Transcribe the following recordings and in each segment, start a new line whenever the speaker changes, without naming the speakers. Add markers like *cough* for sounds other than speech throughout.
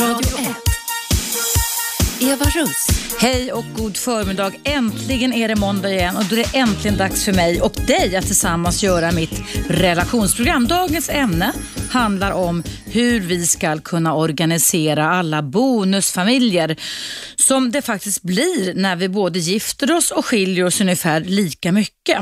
Radio 1. Eva Russ.
Hej och god förmiddag. Äntligen är det måndag igen och då är det äntligen dags för mig och dig att tillsammans göra mitt relationsprogram. Dagens ämne handlar om hur vi ska kunna organisera alla bonusfamiljer som det faktiskt blir när vi både gifter oss och skiljer oss ungefär lika mycket.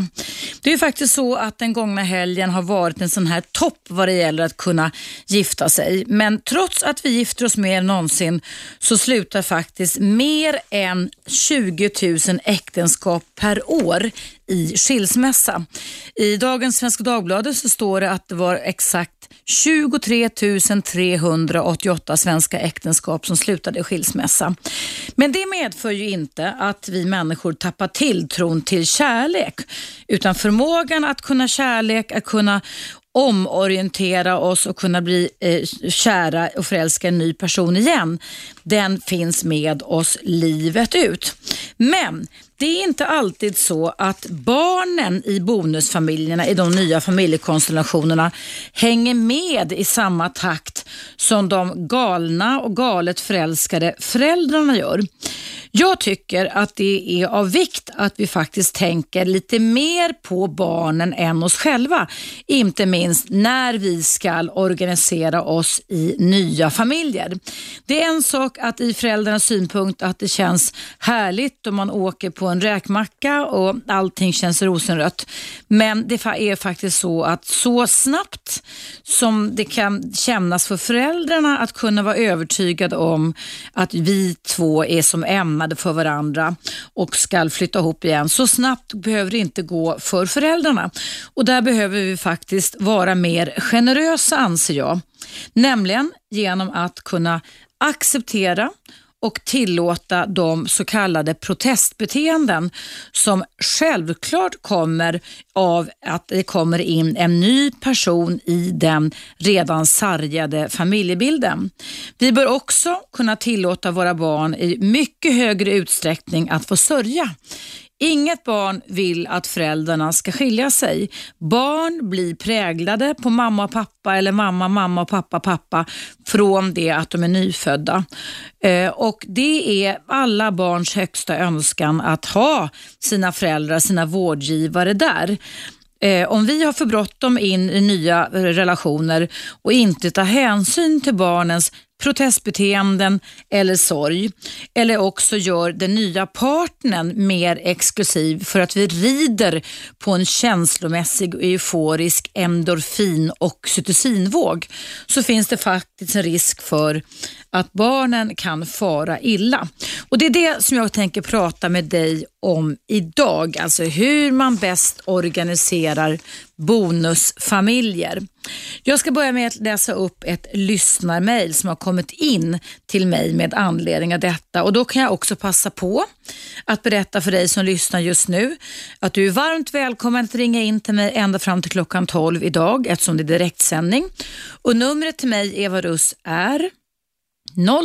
Det är ju faktiskt så att den gångna helgen har varit en sån här topp vad det gäller att kunna gifta sig. Men trots att vi gifter oss mer än någonsin så slutar faktiskt mer än 20 000 äktenskap per år i skilsmässa. I dagens Svenska Dagbladet så står det att det var exakt 23 388 svenska äktenskap som slutade i skilsmässa. Men det medför ju inte att vi människor tappar tilltron till kärlek, utan förmågan att kunna kärlek, att kunna omorientera oss och kunna bli eh, kära och förälska en ny person igen, den finns med oss livet ut. Men det är inte alltid så att barnen i bonusfamiljerna, i de nya familjekonstellationerna, hänger med i samma takt som de galna och galet förälskade föräldrarna gör. Jag tycker att det är av vikt att vi faktiskt tänker lite mer på barnen än oss själva. Inte minst när vi ska organisera oss i nya familjer. Det är en sak att i föräldrarnas synpunkt att det känns härligt om man åker på en räkmacka och allting känns rosenrött. Men det är faktiskt så att så snabbt som det kan kännas för föräldrarna att kunna vara övertygade om att vi två är som ämnade för varandra och ska flytta ihop igen. Så snabbt behöver det inte gå för föräldrarna. Och där behöver vi faktiskt vara mer generösa anser jag. Nämligen genom att kunna acceptera och tillåta de så kallade protestbeteenden som självklart kommer av att det kommer in en ny person i den redan sargade familjebilden. Vi bör också kunna tillåta våra barn i mycket högre utsträckning att få sörja Inget barn vill att föräldrarna ska skilja sig. Barn blir präglade på mamma och pappa eller mamma, mamma och pappa, pappa från det att de är nyfödda. Eh, och Det är alla barns högsta önskan att ha sina föräldrar, sina vårdgivare där. Eh, om vi har för bråttom in i nya relationer och inte tar hänsyn till barnens protestbeteenden eller sorg. Eller också gör den nya partnern mer exklusiv för att vi rider på en känslomässig och euforisk endorfin och cytocinvåg så finns det faktiskt en risk för att barnen kan fara illa. Och Det är det som jag tänker prata med dig om idag, alltså hur man bäst organiserar bonusfamiljer. Jag ska börja med att läsa upp ett lyssnarmail som har kommit in till mig med anledning av detta och då kan jag också passa på att berätta för dig som lyssnar just nu att du är varmt välkommen att ringa in till mig ända fram till klockan 12 idag eftersom det är direktsändning. Och numret till mig, Eva Russ, är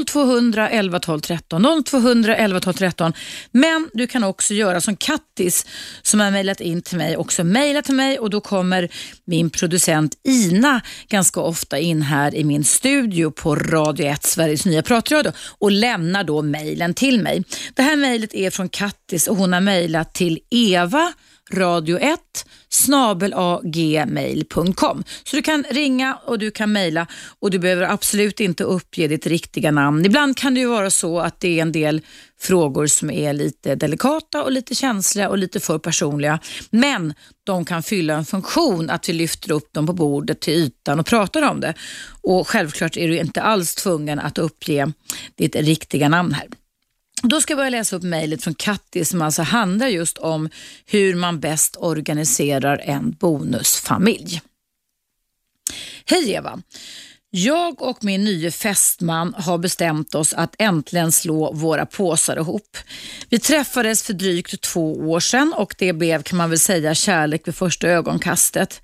0200 11 12 13. 0200 11 12 13. Men du kan också göra som Kattis som har mejlat in till mig, också mejla till mig och då kommer min producent Ina ganska ofta in här i min studio på Radio 1, Sveriges nya pratradio och lämnar då mejlen till mig. Det här mejlet är från Kattis och hon har mejlat till Eva radio1 snabelagmail.com. Så du kan ringa och du kan mejla och du behöver absolut inte uppge ditt riktiga namn. Ibland kan det ju vara så att det är en del frågor som är lite delikata och lite känsliga och lite för personliga. Men de kan fylla en funktion att vi lyfter upp dem på bordet till ytan och pratar om det. Och Självklart är du inte alls tvungen att uppge ditt riktiga namn här. Då ska jag börja läsa upp mejlet från Katti som alltså handlar just om hur man bäst organiserar en bonusfamilj. Hej Eva! Jag och min nye fästman har bestämt oss att äntligen slå våra påsar ihop. Vi träffades för drygt två år sedan och det blev kan man väl säga kärlek vid första ögonkastet.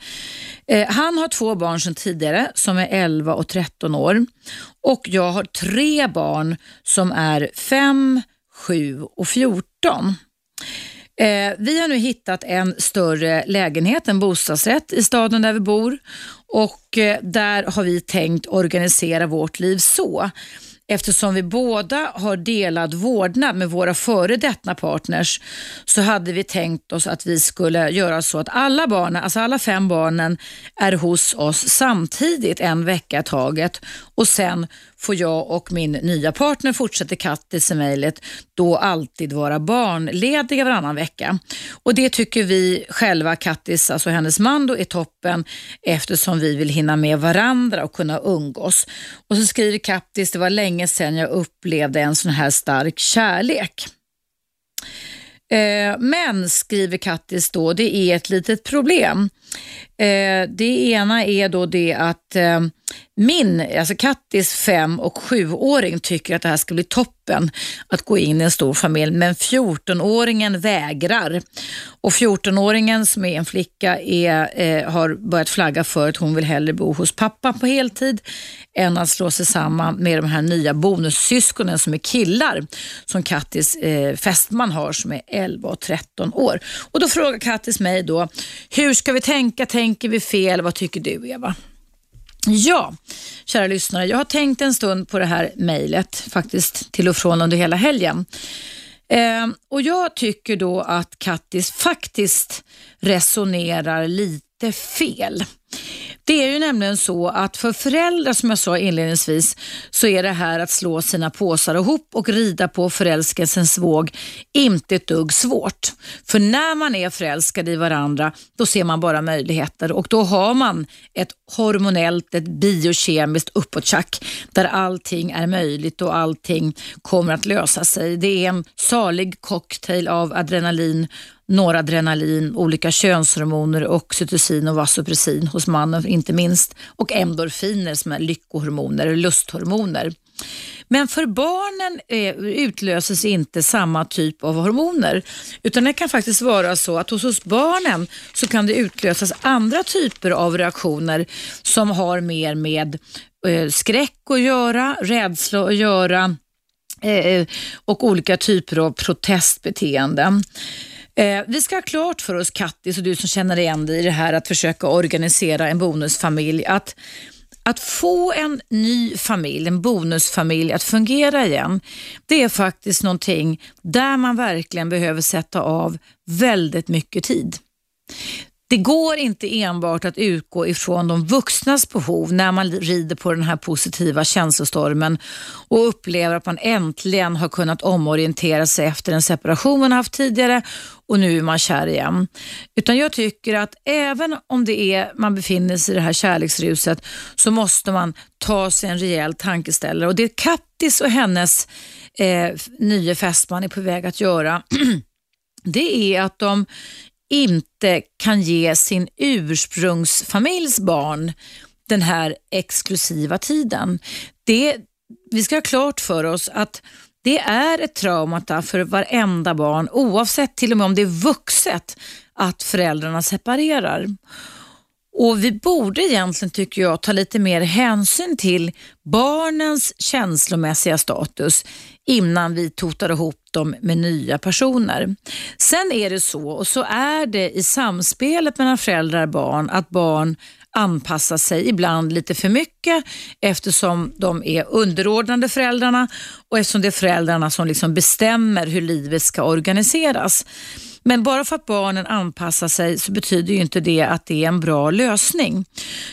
Eh, han har två barn sedan tidigare som är 11 och 13 år och jag har tre barn som är 5, 7 och 14. Eh, vi har nu hittat en större lägenhet, en bostadsrätt i staden där vi bor och eh, där har vi tänkt organisera vårt liv så eftersom vi båda har delad vårdnad med våra före detta partners så hade vi tänkt oss att vi skulle göra så att alla barnen, alltså alla fem barnen är hos oss samtidigt en vecka i taget och sen får jag och min nya partner, fortsätter Kattis i mejlet, då alltid vara barnlediga varannan vecka. Och Det tycker vi själva, Kattis, alltså hennes man, då, är toppen eftersom vi vill hinna med varandra och kunna umgås. Och så skriver Kattis, det var länge sedan jag upplevde en sån här stark kärlek. Eh, men, skriver Kattis då, det är ett litet problem. Eh, det ena är då det att eh, min, alltså Kattis fem och sjuåring tycker att det här ska bli toppen att gå in i en stor familj, men 14-åringen vägrar. Och 14-åringen som är en flicka är, eh, har börjat flagga för att hon vill hellre bo hos pappa på heltid än att slå sig samman med de här nya bonussyskonen som är killar som Kattis eh, fästman har som är 11 och 13 år. Och Då frågar Kattis mig då, hur ska vi tänka? Tänker vi fel? Vad tycker du Eva? Ja, kära lyssnare. Jag har tänkt en stund på det här mejlet faktiskt till och från under hela helgen. Eh, och Jag tycker då att Kattis faktiskt resonerar lite fel. Det är ju nämligen så att för föräldrar, som jag sa inledningsvis, så är det här att slå sina påsar ihop och rida på förälskelsens våg inte ett dugg svårt. För när man är förälskad i varandra, då ser man bara möjligheter och då har man ett hormonellt, ett biokemiskt uppåttjack där allting är möjligt och allting kommer att lösa sig. Det är en salig cocktail av adrenalin noradrenalin, olika könshormoner, oxytocin och vasopressin hos mannen inte minst och endorfiner som är lyckohormoner, lusthormoner. Men för barnen eh, utlöses inte samma typ av hormoner utan det kan faktiskt vara så att hos, hos barnen så kan det utlösas andra typer av reaktioner som har mer med eh, skräck att göra, rädsla att göra eh, och olika typer av protestbeteenden. Eh, vi ska ha klart för oss, Kattis och du som känner igen dig i det här att försöka organisera en bonusfamilj, att att få en ny familj, en bonusfamilj att fungera igen, det är faktiskt någonting där man verkligen behöver sätta av väldigt mycket tid. Det går inte enbart att utgå ifrån de vuxnas behov när man rider på den här positiva känslostormen och upplever att man äntligen har kunnat omorientera sig efter en separation man haft tidigare och nu är man kär igen. Utan jag tycker att även om det är, man befinner sig i det här kärleksruset så måste man ta sig en rejäl tankeställare och det Kattis och hennes eh, nya fästman är på väg att göra *clears throat* det är att de inte kan ge sin ursprungsfamiljs barn den här exklusiva tiden. Det, vi ska ha klart för oss att det är ett trauma för varenda barn, oavsett till och med om det är vuxet, att föräldrarna separerar. Och Vi borde egentligen, tycker jag, ta lite mer hänsyn till barnens känslomässiga status innan vi totar ihop dem med nya personer. Sen är det så, och så är det i samspelet mellan föräldrar och barn, att barn anpassar sig ibland lite för mycket eftersom de är underordnade föräldrarna och eftersom det är föräldrarna som liksom bestämmer hur livet ska organiseras. Men bara för att barnen anpassar sig så betyder ju inte det att det är en bra lösning.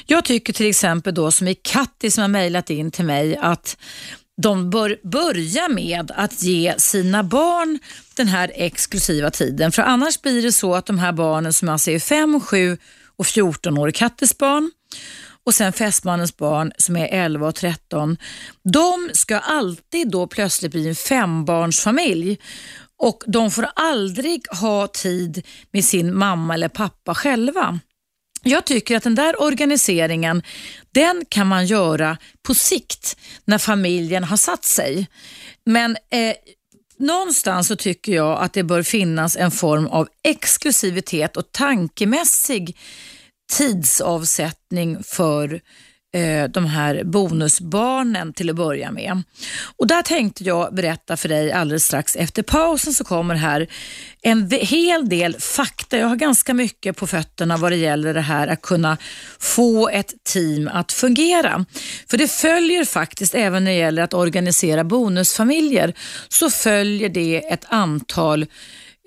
Jag tycker till exempel då som i Katti som har mejlat in till mig att de bör börja med att ge sina barn den här exklusiva tiden. För annars blir det så att de här barnen som alltså är 5, 7 och 14 år, Kattis barn och sen fästmannens barn som är 11 och 13. De ska alltid då plötsligt bli en fembarnsfamilj och de får aldrig ha tid med sin mamma eller pappa själva. Jag tycker att den där organiseringen, den kan man göra på sikt när familjen har satt sig. Men eh, någonstans så tycker jag att det bör finnas en form av exklusivitet och tankemässig tidsavsättning för Eh, de här bonusbarnen till att börja med. Och där tänkte jag berätta för dig alldeles strax efter pausen så kommer här en hel del fakta. Jag har ganska mycket på fötterna vad det gäller det här att kunna få ett team att fungera. För det följer faktiskt, även när det gäller att organisera bonusfamiljer, så följer det ett antal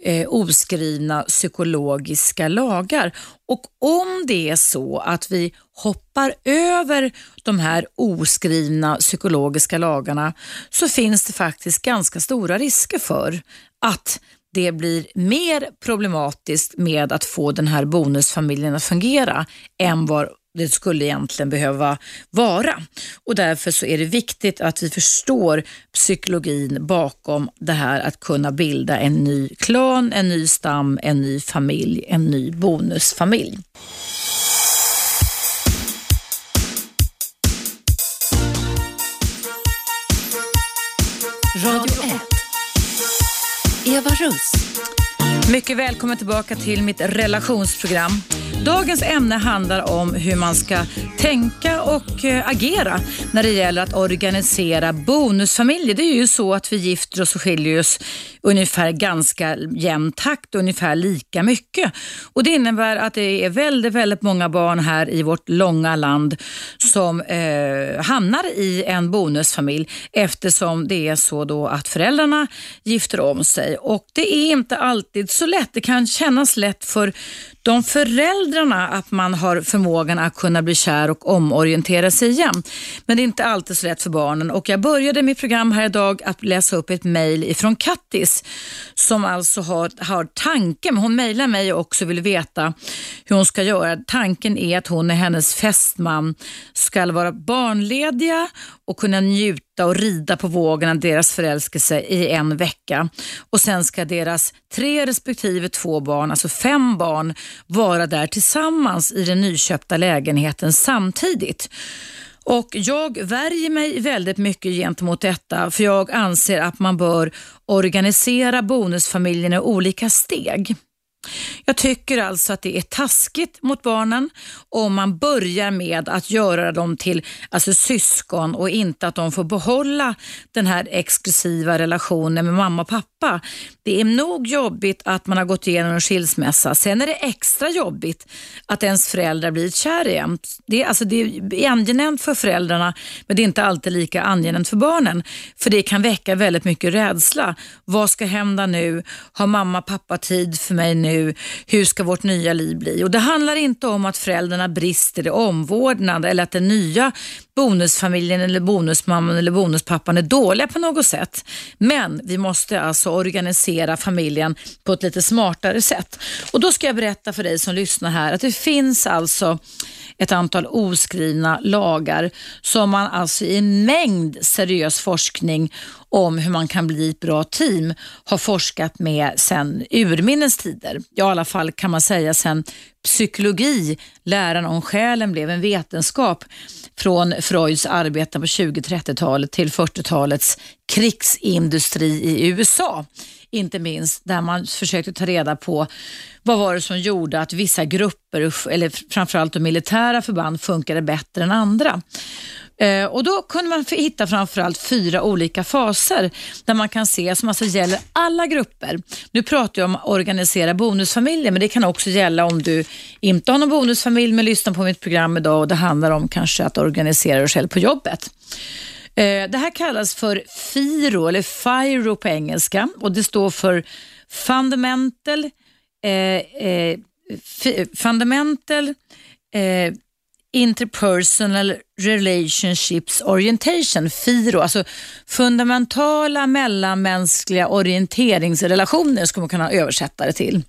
eh, oskrivna psykologiska lagar. Och om det är så att vi hoppar över de här oskrivna psykologiska lagarna så finns det faktiskt ganska stora risker för att det blir mer problematiskt med att få den här bonusfamiljen att fungera än vad det skulle egentligen behöva vara. Och Därför så är det viktigt att vi förstår psykologin bakom det här att kunna bilda en ny klan, en ny stam, en ny familj, en ny bonusfamilj.
Radio 1. Eva Russ.
Mycket välkommen tillbaka till mitt relationsprogram. Dagens ämne handlar om hur man ska tänka och eh, agera när det gäller att organisera bonusfamiljer. Det är ju så att vi gifter oss och skiljer oss ungefär ganska jämn takt, ungefär lika mycket. Och Det innebär att det är väldigt, väldigt många barn här i vårt långa land som eh, hamnar i en bonusfamilj eftersom det är så då att föräldrarna gifter om sig. Och Det är inte alltid så lätt. Det kan kännas lätt för de föräldrarna att man har förmågan att kunna bli kär och omorientera sig igen. Men det är inte alltid så lätt för barnen och jag började mitt program här idag att läsa upp ett mejl ifrån Kattis som alltså har, har tanken, hon mejlar mig och också vill veta hur hon ska göra. Tanken är att hon och hennes fästman ska vara barnlediga och kunna njuta och rida på vågen av deras förälskelse i en vecka. Och sen ska deras tre respektive två barn, alltså fem barn, vara där tillsammans i den nyköpta lägenheten samtidigt. Och Jag värjer mig väldigt mycket gentemot detta för jag anser att man bör organisera bonusfamiljerna i olika steg. Jag tycker alltså att det är taskigt mot barnen om man börjar med att göra dem till alltså, syskon och inte att de får behålla den här exklusiva relationen med mamma och pappa. Det är nog jobbigt att man har gått igenom en skilsmässa. Sen är det extra jobbigt att ens föräldrar blir kär igen. Det är, alltså, det är angenämt för föräldrarna men det är inte alltid lika angenämt för barnen. För det kan väcka väldigt mycket rädsla. Vad ska hända nu? Har mamma och pappa tid för mig nu? Nu, hur ska vårt nya liv bli? Och Det handlar inte om att föräldrarna brister i omvårdnad eller att den nya bonusfamiljen eller bonusmamman eller bonuspappan är dåliga på något sätt. Men vi måste alltså organisera familjen på ett lite smartare sätt. Och Då ska jag berätta för dig som lyssnar här att det finns alltså ett antal oskrivna lagar som man alltså i en mängd seriös forskning om hur man kan bli ett bra team har forskat med sedan urminnes tider. Ja, i alla fall kan man säga sedan psykologi, läran om själen, blev en vetenskap från Freuds arbete på 20-30-talet till 40-talets krigsindustri i USA inte minst, där man försökte ta reda på vad var det som gjorde att vissa grupper, eller framförallt de militära förband, funkade bättre än andra. Eh, och Då kunde man hitta framförallt fyra olika faser där man kan se som alltså gäller alla grupper. Nu pratar jag om att organisera bonusfamiljer men det kan också gälla om du inte har någon bonusfamilj men lyssnar på mitt program idag och det handlar om kanske att organisera dig själv på jobbet. Eh, det här kallas för FIRO, eller FIRO på engelska och det står för Fundamental, eh, eh, fundamental eh, Interpersonal Relationships Orientation, FIRO, alltså fundamentala mellanmänskliga orienteringsrelationer skulle man kunna översätta det till.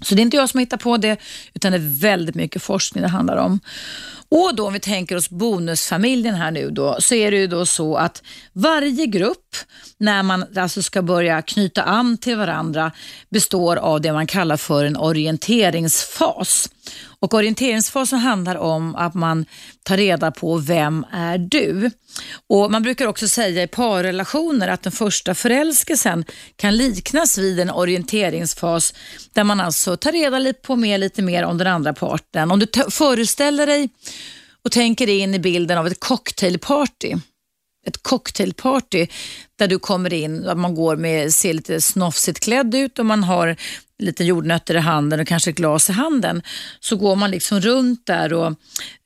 Så det är inte jag som hittar på det, utan det är väldigt mycket forskning det handlar om. Och då om vi tänker oss bonusfamiljen här nu då, så är det ju då så att varje grupp, när man alltså ska börja knyta an till varandra, består av det man kallar för en orienteringsfas. Och Orienteringsfasen handlar om att man tar reda på vem är du? Och Man brukar också säga i parrelationer att den första förälskelsen kan liknas vid en orienteringsfas där man alltså tar reda på mer, lite mer om den andra parten. Om du föreställer dig och tänker dig in i bilden av ett cocktailparty. Ett cocktailparty där du kommer in, och man går med, ser lite snofsigt klädd ut och man har lite jordnötter i handen och kanske ett glas i handen. Så går man liksom runt där och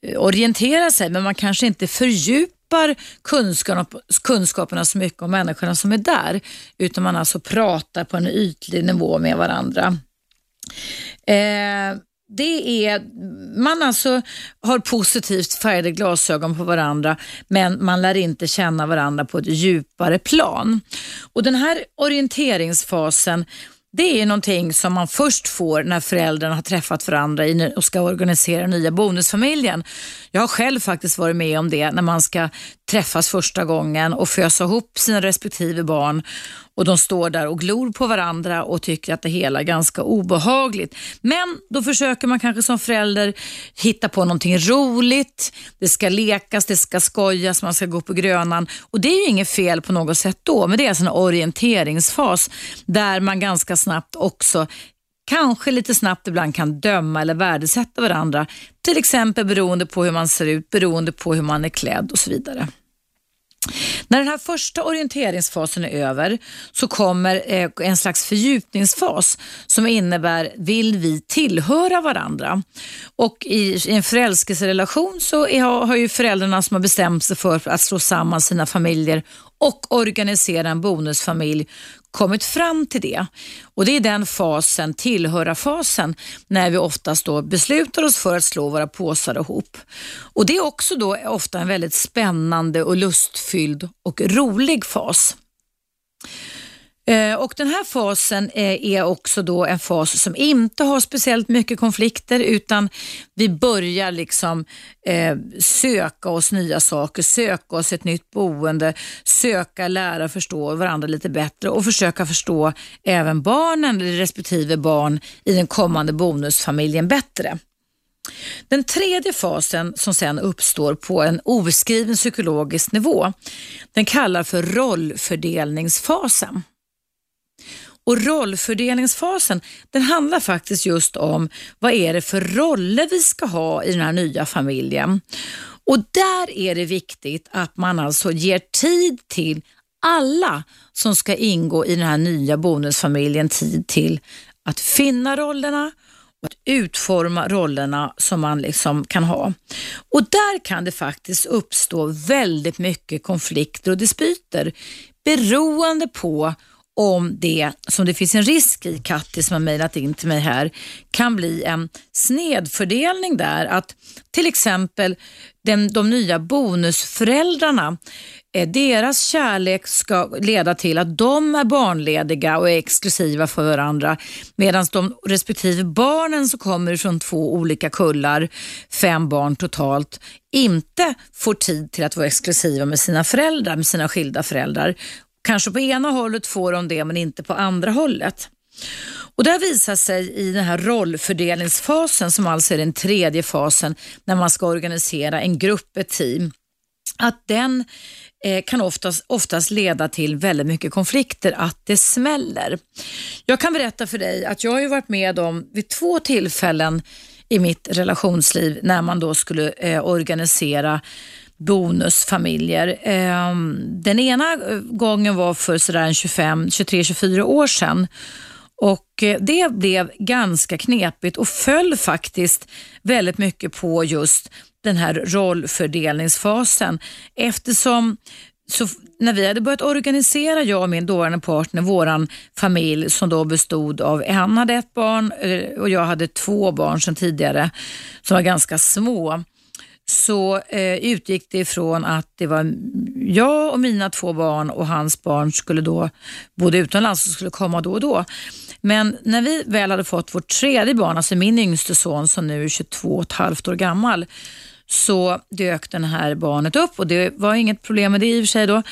eh, orienterar sig men man kanske inte fördjupar kunskaperna så mycket om människorna som är där utan man alltså pratar på en ytlig nivå med varandra. Eh, det är, man alltså har positivt färgade glasögon på varandra men man lär inte känna varandra på ett djupare plan. Och Den här orienteringsfasen det är någonting som man först får när föräldrarna har träffat varandra och ska organisera nya bonusfamiljen. Jag har själv faktiskt varit med om det när man ska träffas första gången och fösa ihop sina respektive barn och de står där och glor på varandra och tycker att det hela är ganska obehagligt. Men då försöker man kanske som förälder hitta på någonting roligt. Det ska lekas, det ska skojas, man ska gå på Grönan och det är ju inget fel på något sätt då, men det är alltså en orienteringsfas där man ganska snabbt också kanske lite snabbt ibland kan döma eller värdesätta varandra. Till exempel beroende på hur man ser ut, beroende på hur man är klädd och så vidare. När den här första orienteringsfasen är över så kommer eh, en slags fördjupningsfas som innebär, vill vi tillhöra varandra? Och i, en förälskelserelation så har ju föräldrarna som har bestämt sig för att slå samman sina familjer och organisera en bonusfamilj kommit fram till det. Och Det är den fasen, tillhöra-fasen, när vi oftast då beslutar oss för att slå våra påsar ihop. Och Det är också då ofta en väldigt spännande och lustfylld och rolig fas. Eh, och Den här fasen är också då en fas som inte har speciellt mycket konflikter utan vi börjar liksom eh, söka oss nya saker, söka oss ett nytt boende, söka lära förstå varandra lite bättre och försöka förstå även barnen, eller respektive barn i den kommande bonusfamiljen bättre. Den tredje fasen som sen uppstår på en oskriven psykologisk nivå, den kallar för rollfördelningsfasen. Och rollfördelningsfasen den handlar faktiskt just om vad är det för roller vi ska ha i den här nya familjen. Och där är det viktigt att man alltså ger tid till alla som ska ingå i den här nya bonusfamiljen tid till att finna rollerna och att utforma rollerna som man liksom kan ha. Och där kan det faktiskt uppstå väldigt mycket konflikter och dispyter beroende på om det, som det finns en risk i, Katti som har mejlat in till mig här, kan bli en snedfördelning där. Att till exempel den, de nya bonusföräldrarna, eh, deras kärlek ska leda till att de är barnlediga och är exklusiva för varandra medan de respektive barnen som kommer från två olika kullar, fem barn totalt, inte får tid till att vara exklusiva med sina föräldrar, med sina skilda föräldrar Kanske på ena hållet får de det men inte på andra hållet. Och Det har visat sig i den här rollfördelningsfasen som alltså är den tredje fasen när man ska organisera en grupp, ett team, att den eh, kan oftast, oftast leda till väldigt mycket konflikter, att det smäller. Jag kan berätta för dig att jag har varit med om vid två tillfällen i mitt relationsliv när man då skulle eh, organisera bonusfamiljer. Ehm, den ena eh, gången var för 23-24 år sedan. Och eh, det blev ganska knepigt och föll faktiskt väldigt mycket på just den här rollfördelningsfasen. Eftersom så när vi hade börjat organisera, jag och min dåvarande partner, vår familj som då bestod av, han hade ett barn eh, och jag hade två barn sedan tidigare som var ganska små så eh, utgick det ifrån att det var jag och mina två barn och hans barn skulle då bodde utomlands och skulle komma då och då. Men när vi väl hade fått vårt tredje barn, alltså min yngste son som nu är 22 och ett halvt år gammal, så dök det här barnet upp och det var inget problem med det i och för sig då.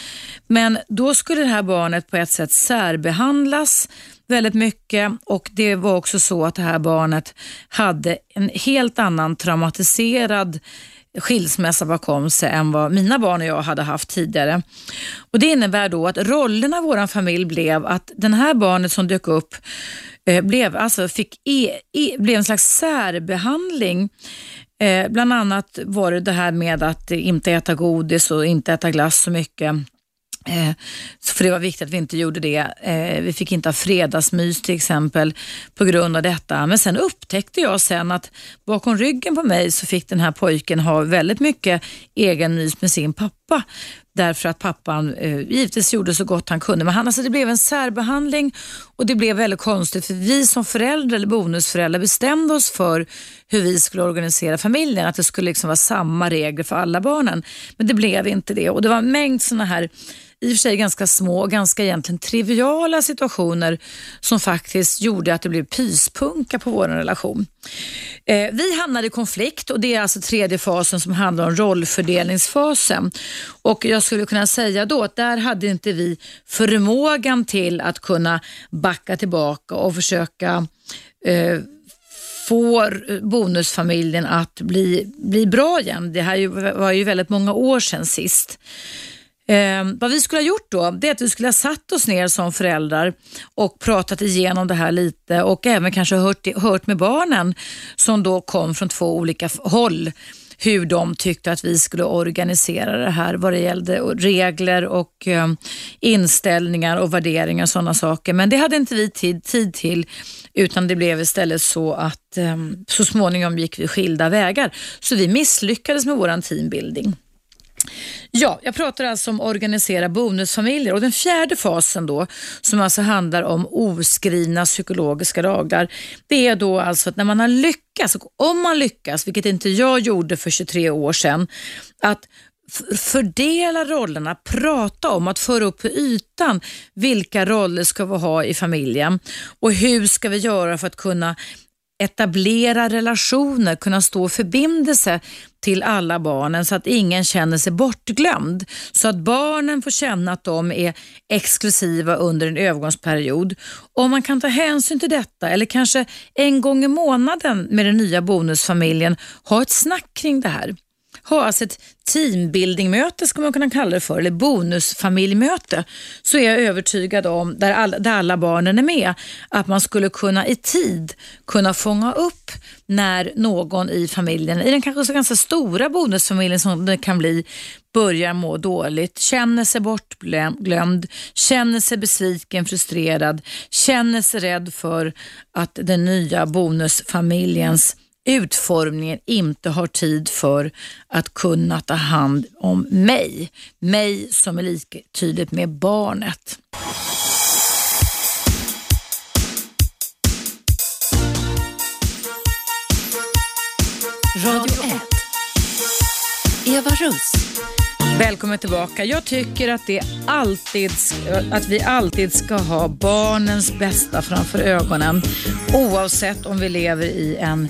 Men då skulle det här barnet på ett sätt särbehandlas väldigt mycket och det var också så att det här barnet hade en helt annan traumatiserad skilsmässa bakom sig än vad mina barn och jag hade haft tidigare. Och Det innebär då att rollerna i vår familj blev att den här barnet som dök upp eh, blev, alltså fick e, e, blev en slags särbehandling Eh, bland annat var det det här med att inte äta godis och inte äta glass så mycket. Eh, för det var viktigt att vi inte gjorde det. Eh, vi fick inte ha fredagsmys till exempel på grund av detta. Men sen upptäckte jag sen att bakom ryggen på mig så fick den här pojken ha väldigt mycket egen mys med sin pappa därför att pappan eh, givetvis gjorde så gott han kunde. Men han, alltså, det blev en särbehandling och det blev väldigt konstigt för vi som föräldrar eller bonusföräldrar bestämde oss för hur vi skulle organisera familjen, att det skulle liksom vara samma regler för alla barnen. Men det blev inte det och det var en mängd sådana här i och för sig ganska små och ganska egentligen triviala situationer som faktiskt gjorde att det blev pyspunka på vår relation. Eh, vi hamnade i konflikt och det är alltså tredje fasen som handlar om rollfördelningsfasen. Och Jag skulle kunna säga då att där hade inte vi förmågan till att kunna backa tillbaka och försöka eh, få bonusfamiljen att bli, bli bra igen. Det här var ju väldigt många år sedan sist. Eh, vad vi skulle ha gjort då, det är att vi skulle ha satt oss ner som föräldrar och pratat igenom det här lite och även kanske hört, hört med barnen som då kom från två olika håll hur de tyckte att vi skulle organisera det här vad det gällde regler och eh, inställningar och värderingar och sådana saker. Men det hade inte vi tid, tid till utan det blev istället så att eh, så småningom gick vi skilda vägar. Så vi misslyckades med vår teambuilding. Ja, jag pratar alltså om organisera bonusfamiljer och den fjärde fasen då som alltså handlar om oskrivna psykologiska lagar. Det är då alltså att när man har lyckats, om man lyckas, vilket inte jag gjorde för 23 år sedan, att fördela rollerna, prata om att föra upp på ytan vilka roller ska vi ha i familjen och hur ska vi göra för att kunna etablera relationer, kunna stå förbindelse till alla barnen så att ingen känner sig bortglömd. Så att barnen får känna att de är exklusiva under en övergångsperiod. Om man kan ta hänsyn till detta eller kanske en gång i månaden med den nya bonusfamiljen ha ett snack kring det här ha alltså ett teambuildingmöte, ska man kunna kalla det för, eller bonusfamiljmöte, så är jag övertygad om, där alla, där alla barnen är med, att man skulle kunna i tid kunna fånga upp när någon i familjen, i den kanske så ganska stora bonusfamiljen som det kan bli, börjar må dåligt, känner sig bortglömd, känner sig besviken, frustrerad, känner sig rädd för att den nya bonusfamiljens utformningen inte har tid för att kunna ta hand om mig. Mig som är liktydigt med barnet.
Radio 1. Eva Russ.
Välkommen tillbaka. Jag tycker att, det alltid, att vi alltid ska ha barnens bästa framför ögonen oavsett om vi lever i en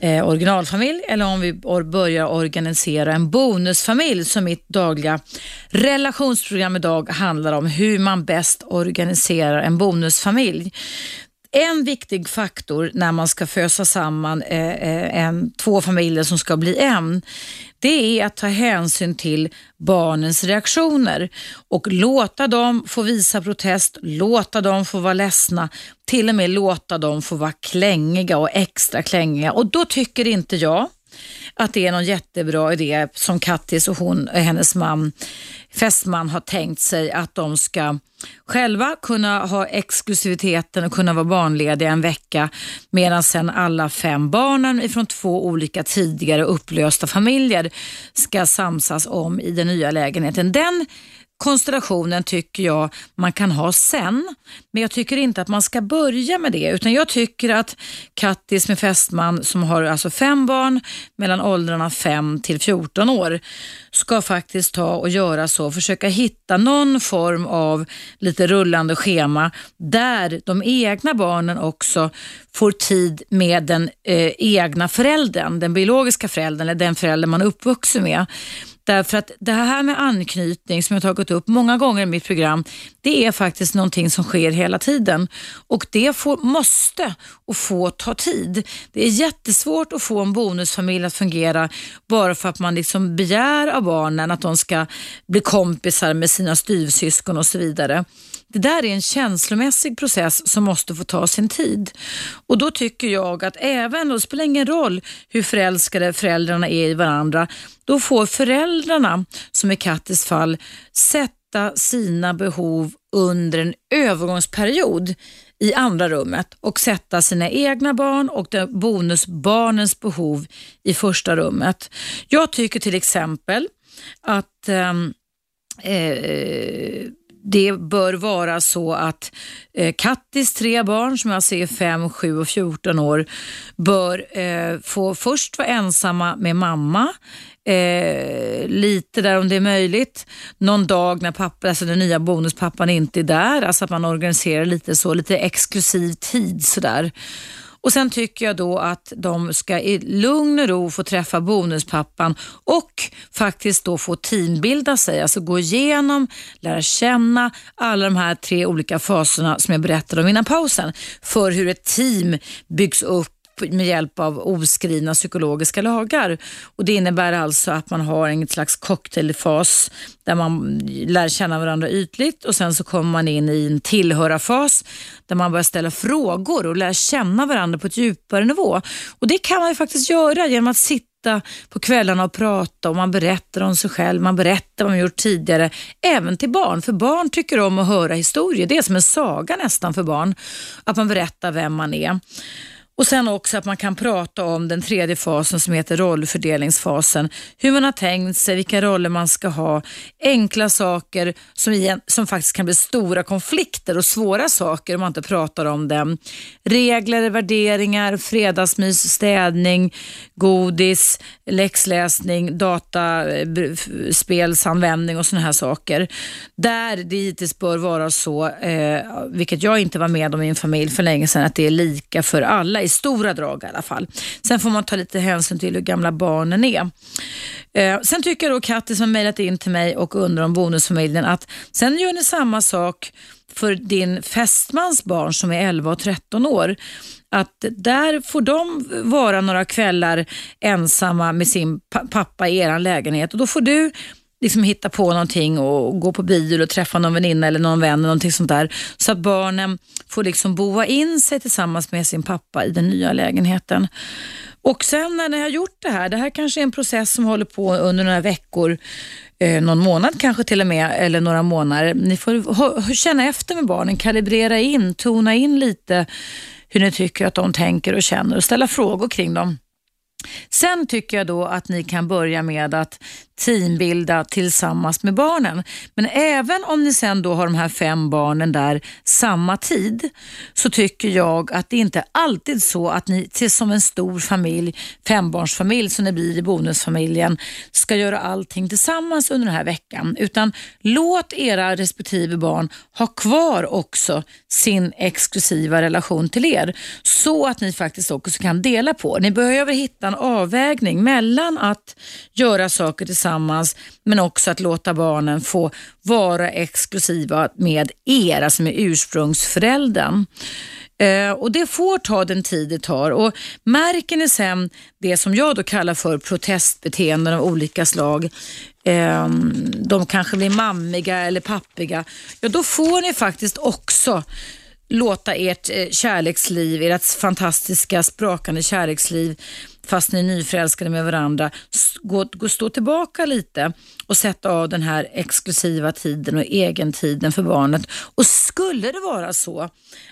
eh, originalfamilj eller om vi börjar organisera en bonusfamilj som mitt dagliga relationsprogram idag handlar om hur man bäst organiserar en bonusfamilj. En viktig faktor när man ska fösa samman eh, eh, en, två familjer som ska bli en, det är att ta hänsyn till barnens reaktioner och låta dem få visa protest, låta dem få vara ledsna, till och med låta dem få vara klängiga och extra klängiga. Och då tycker inte jag att det är någon jättebra idé som Kattis och hon och hennes man, fästman har tänkt sig att de ska själva kunna ha exklusiviteten och kunna vara barnlediga en vecka medan sen alla fem barnen ifrån två olika tidigare upplösta familjer ska samsas om i den nya lägenheten. Den konstellationen tycker jag man kan ha sen. Men jag tycker inte att man ska börja med det utan jag tycker att Kattis med fästman som har alltså fem barn mellan åldrarna 5 till 14 år ska faktiskt ta och göra så, försöka hitta någon form av lite rullande schema där de egna barnen också får tid med den eh, egna föräldern, den biologiska föräldern eller den förälder man är uppvuxen med. Därför att det här med anknytning som jag tagit upp många gånger i mitt program, det är faktiskt någonting som sker hela tiden och det får, måste och får ta tid. Det är jättesvårt att få en bonusfamilj att fungera bara för att man liksom begär av barnen att de ska bli kompisar med sina styvsyskon och så vidare. Det där är en känslomässig process som måste få ta sin tid. Och då tycker jag att även, och det spelar ingen roll hur förälskade föräldrarna är i varandra, då får föräldrarna, som i Kattis fall, sätta sina behov under en övergångsperiod i andra rummet och sätta sina egna barn och bonusbarnens behov i första rummet. Jag tycker till exempel att ehm, eh, det bör vara så att eh, Kattis tre barn, som jag ser 5, 7 och 14 år, bör eh, få först vara ensamma med mamma Eh, lite där om det är möjligt. Någon dag när pappa, alltså den nya bonuspappan inte är där, alltså att man organiserar lite så, lite exklusiv tid sådär. Och Sen tycker jag då att de ska i lugn och ro få träffa bonuspappan och faktiskt då få teambilda sig, alltså gå igenom, lära känna alla de här tre olika faserna som jag berättade om innan pausen för hur ett team byggs upp med hjälp av oskrivna psykologiska lagar. Och Det innebär alltså att man har en slags cocktailfas där man lär känna varandra ytligt och sen så kommer man in i en tillhörarfas där man börjar ställa frågor och lär känna varandra på ett djupare nivå. Och Det kan man ju faktiskt göra genom att sitta på kvällarna och prata och man berättar om sig själv, man berättar vad man gjort tidigare, även till barn. För barn tycker om att höra historier. Det är som en saga nästan för barn, att man berättar vem man är. Och sen också att man kan prata om den tredje fasen som heter rollfördelningsfasen. Hur man har tänkt sig, vilka roller man ska ha. Enkla saker som, igen, som faktiskt kan bli stora konflikter och svåra saker om man inte pratar om dem. Regler, värderingar, fredagsmys, städning, godis, läxläsning, dataspelsanvändning och sådana här saker. Där det hittills bör vara så, eh, vilket jag inte var med om i en familj för länge sedan, att det är lika för alla stora drag i alla fall. Sen får man ta lite hänsyn till hur gamla barnen är. Eh, sen tycker jag då Katti som mejlat in till mig och undrar om bonusfamiljen att sen gör ni samma sak för din fästmans barn som är 11 och 13 år. Att där får de vara några kvällar ensamma med sin pappa i er lägenhet och då får du liksom hitta på någonting och gå på bio och träffa någon väninna eller någon vän eller någonting sånt där. Så att barnen får liksom boa in sig tillsammans med sin pappa i den nya lägenheten. Och sen när ni har gjort det här, det här kanske är en process som håller på under några veckor, eh, någon månad kanske till och med, eller några månader. Ni får känna efter med barnen, kalibrera in, tona in lite hur ni tycker att de tänker och känner och ställa frågor kring dem. Sen tycker jag då att ni kan börja med att teambilda tillsammans med barnen. Men även om ni sen då har de här fem barnen där samma tid så tycker jag att det inte alltid är så att ni till som en stor familj, fembarnsfamilj som ni blir i bonusfamiljen, ska göra allting tillsammans under den här veckan. Utan låt era respektive barn ha kvar också sin exklusiva relation till er så att ni faktiskt också kan dela på. Ni behöver hitta en avvägning mellan att göra saker tillsammans tillsammans men också att låta barnen få vara exklusiva med er, alltså med ursprungsföräldern. Eh, och Det får ta den tid det tar. Och Märker ni sen det som jag då kallar för protestbeteenden av olika slag, eh, de kanske blir mammiga eller pappiga, ja då får ni faktiskt också låta ert eh, kärleksliv, ert fantastiska sprakande kärleksliv fast ni är nyförälskade med varandra, gå, gå, stå tillbaka lite och sätta av den här exklusiva tiden och egentiden för barnet. Och skulle det vara så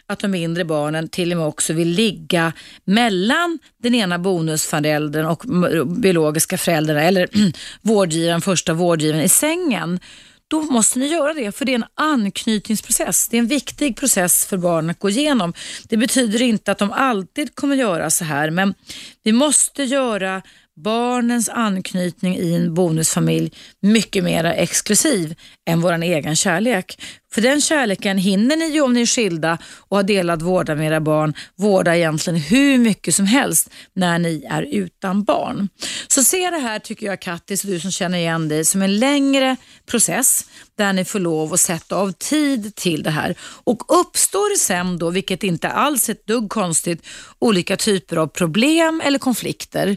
att de mindre barnen till och med också vill ligga mellan den ena bonusföräldern och biologiska föräldrarna eller *clears throat* vårdgivaren, första vårdgivaren i sängen, då måste ni göra det för det är en anknytningsprocess. Det är en viktig process för barn att gå igenom. Det betyder inte att de alltid kommer göra så här men vi måste göra barnens anknytning i en bonusfamilj mycket mer exklusiv än vår egen kärlek. För den kärleken hinner ni ju om ni är skilda och har delad vårdnad med era barn, vårda egentligen hur mycket som helst när ni är utan barn. Så se det här tycker jag Kattis, du som känner igen dig, som en längre process där ni får lov att sätta av tid till det här. Och uppstår det sen då, vilket inte alls är ett dugg konstigt, olika typer av problem eller konflikter,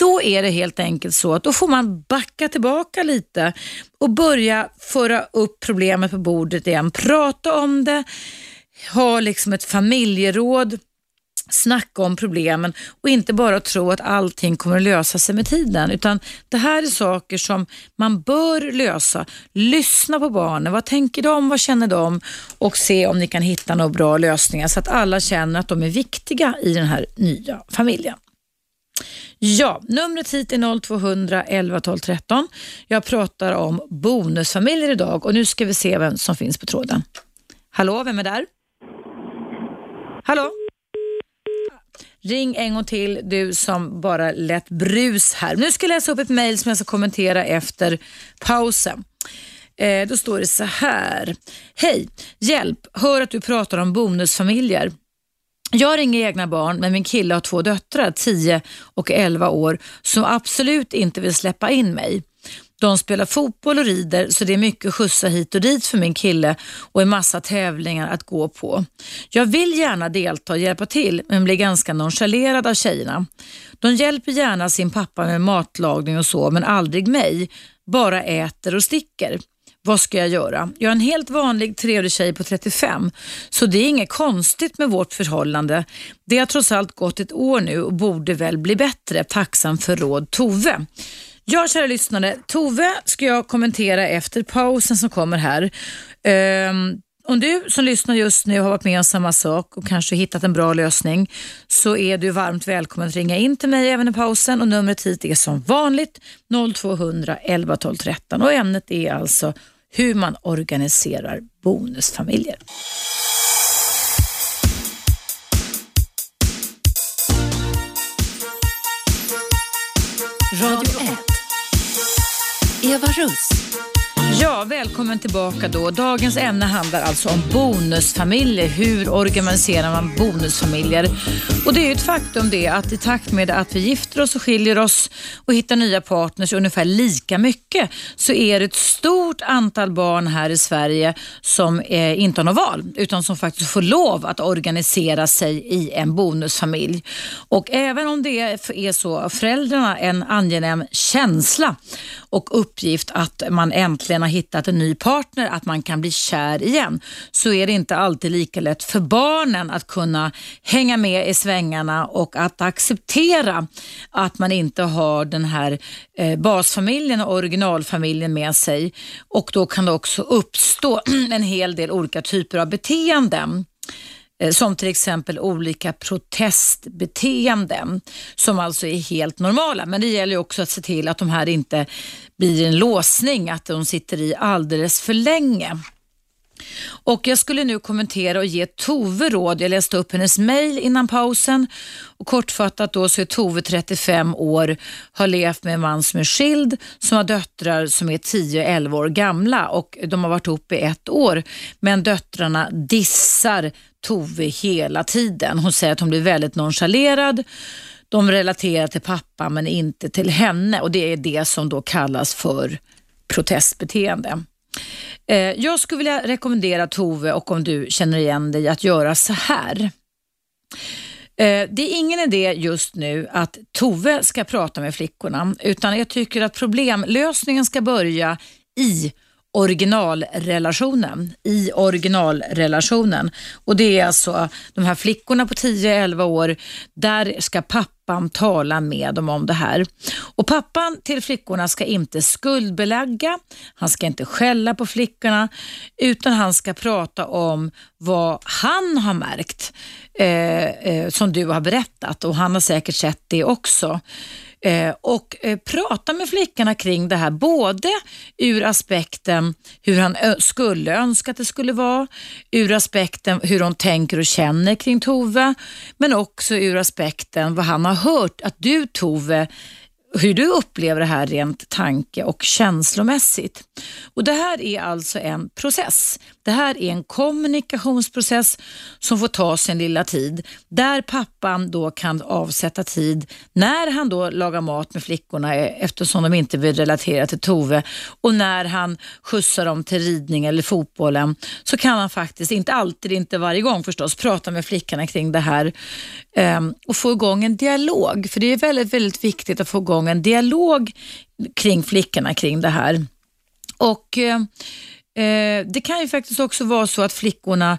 då är det helt enkelt så att då får man backa tillbaka lite och börja föra upp problemet på bordet igen. Prata om det, ha liksom ett familjeråd, snacka om problemen och inte bara tro att allting kommer att lösa sig med tiden. Utan det här är saker som man bör lösa. Lyssna på barnen. Vad tänker de? Vad känner de? Och se om ni kan hitta några bra lösningar så att alla känner att de är viktiga i den här nya familjen. Ja, numret hit är 0200 11 12 13. Jag pratar om bonusfamiljer idag och nu ska vi se vem som finns på tråden. Hallå, vem är där? Hallå? Ring en gång till du som bara lät brus här. Nu ska jag läsa upp ett mejl som jag ska kommentera efter pausen. Eh, då står det så här. Hej, hjälp, hör att du pratar om bonusfamiljer. Jag har inga egna barn men min kille har två döttrar, 10 och 11 år, som absolut inte vill släppa in mig. De spelar fotboll och rider så det är mycket skjutsa hit och dit för min kille och en massa tävlingar att gå på. Jag vill gärna delta och hjälpa till men blir ganska nonchalerad av tjejerna. De hjälper gärna sin pappa med matlagning och så men aldrig mig. Bara äter och sticker. Vad ska jag göra? Jag är en helt vanlig trevlig tjej på 35 så det är inget konstigt med vårt förhållande. Det har trots allt gått ett år nu och borde väl bli bättre. Tacksam för råd Tove. Ja, kära lyssnare. Tove ska jag kommentera efter pausen som kommer här. Um, om du som lyssnar just nu har varit med om samma sak och kanske hittat en bra lösning så är du varmt välkommen att ringa in till mig även i pausen och numret hit är som vanligt 0200 11 12 13 och ämnet är alltså hur man organiserar bonusfamiljer.
Radio 1. Eva Russ.
Ja, välkommen tillbaka då. Dagens ämne handlar alltså om bonusfamiljer. Hur organiserar man bonusfamiljer? Och det är ju ett faktum det att i takt med att vi gifter oss och skiljer oss och hittar nya partners ungefär lika mycket så är det ett stort antal barn här i Sverige som eh, inte har något val utan som faktiskt får lov att organisera sig i en bonusfamilj. Och även om det är så föräldrarna en angenäm känsla och uppgift att man äntligen har hittat en ny partner, att man kan bli kär igen, så är det inte alltid lika lätt för barnen att kunna hänga med i svängarna och att acceptera att man inte har den här eh, basfamiljen och originalfamiljen med sig. Och då kan det också uppstå *clears throat* en hel del olika typer av beteenden. Eh, som till exempel olika protestbeteenden som alltså är helt normala. Men det gäller också att se till att de här inte blir en låsning, att de sitter i alldeles för länge. Och Jag skulle nu kommentera och ge Tove råd. Jag läste upp hennes mail innan pausen. Och Kortfattat då så är Tove 35 år, har levt med en man som är skild, som har döttrar som är 10-11 år gamla och de har varit ihop i ett år. Men döttrarna dissar Tove hela tiden. Hon säger att hon blir väldigt nonchalerad. De relaterar till pappa men inte till henne och det är det som då kallas för protestbeteende. Eh, jag skulle vilja rekommendera Tove och om du känner igen dig att göra så här. Eh, det är ingen idé just nu att Tove ska prata med flickorna utan jag tycker att problemlösningen ska börja i originalrelationen. I originalrelationen. Och Det är alltså de här flickorna på 10-11 år, där ska pappan tala med dem om det här. Och Pappan till flickorna ska inte skuldbelägga, han ska inte skälla på flickorna, utan han ska prata om vad han har märkt, eh, eh, som du har berättat och han har säkert sett det också. Eh, och eh, prata med flickorna kring det här, både ur aspekten hur han skulle önska att det skulle vara, ur aspekten hur hon tänker och känner kring Tove, men också ur aspekten vad han har hört att du Tove hur du upplever det här rent tanke och känslomässigt. Och Det här är alltså en process. Det här är en kommunikationsprocess som får ta sin lilla tid. Där pappan då kan avsätta tid när han då lagar mat med flickorna eh, eftersom de inte vill relatera till Tove och när han skjutsar dem till ridning eller fotbollen så kan han faktiskt, inte alltid, inte varje gång förstås, prata med flickorna kring det här ehm, och få igång en dialog. För det är väldigt, väldigt viktigt att få igång en dialog kring flickorna kring det här. Och eh, eh, det kan ju faktiskt också vara så att flickorna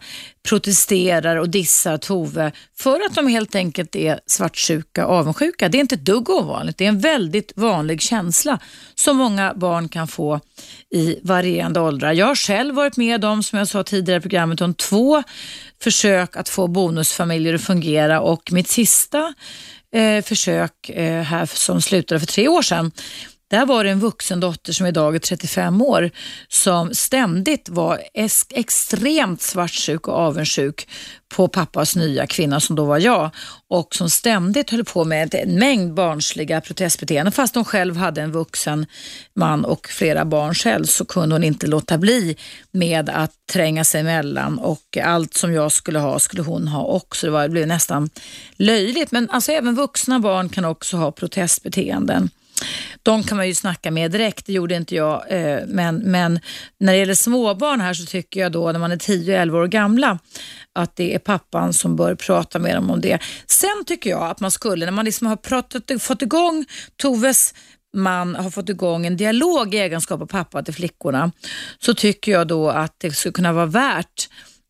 protesterar och dissar Tove för att de helt enkelt är svartsjuka och avundsjuka. Det är inte ett dugg ovanligt. Det är en väldigt vanlig känsla som många barn kan få i varierande åldrar. Jag har själv varit med om, som jag sa tidigare i programmet, om två försök att få bonusfamiljer att fungera och mitt sista eh, försök eh, här som slutade för tre år sedan där var det en vuxen dotter som idag är 35 år som ständigt var extremt svartsjuk och avundsjuk på pappas nya kvinna som då var jag och som ständigt höll på med en mängd barnsliga protestbeteenden. Fast hon själv hade en vuxen man och flera barn själv så kunde hon inte låta bli med att tränga sig emellan och allt som jag skulle ha skulle hon ha också. Det, var, det blev nästan löjligt. Men alltså även vuxna barn kan också ha protestbeteenden. De kan man ju snacka med direkt, det gjorde inte jag. Eh, men, men när det gäller småbarn här så tycker jag då när man är 10-11 år gamla att det är pappan som bör prata med dem om det. Sen tycker jag att man skulle, när man liksom har pratat, fått igång Toves man har fått igång en dialog i egenskap av pappa till flickorna så tycker jag då att det skulle kunna vara värt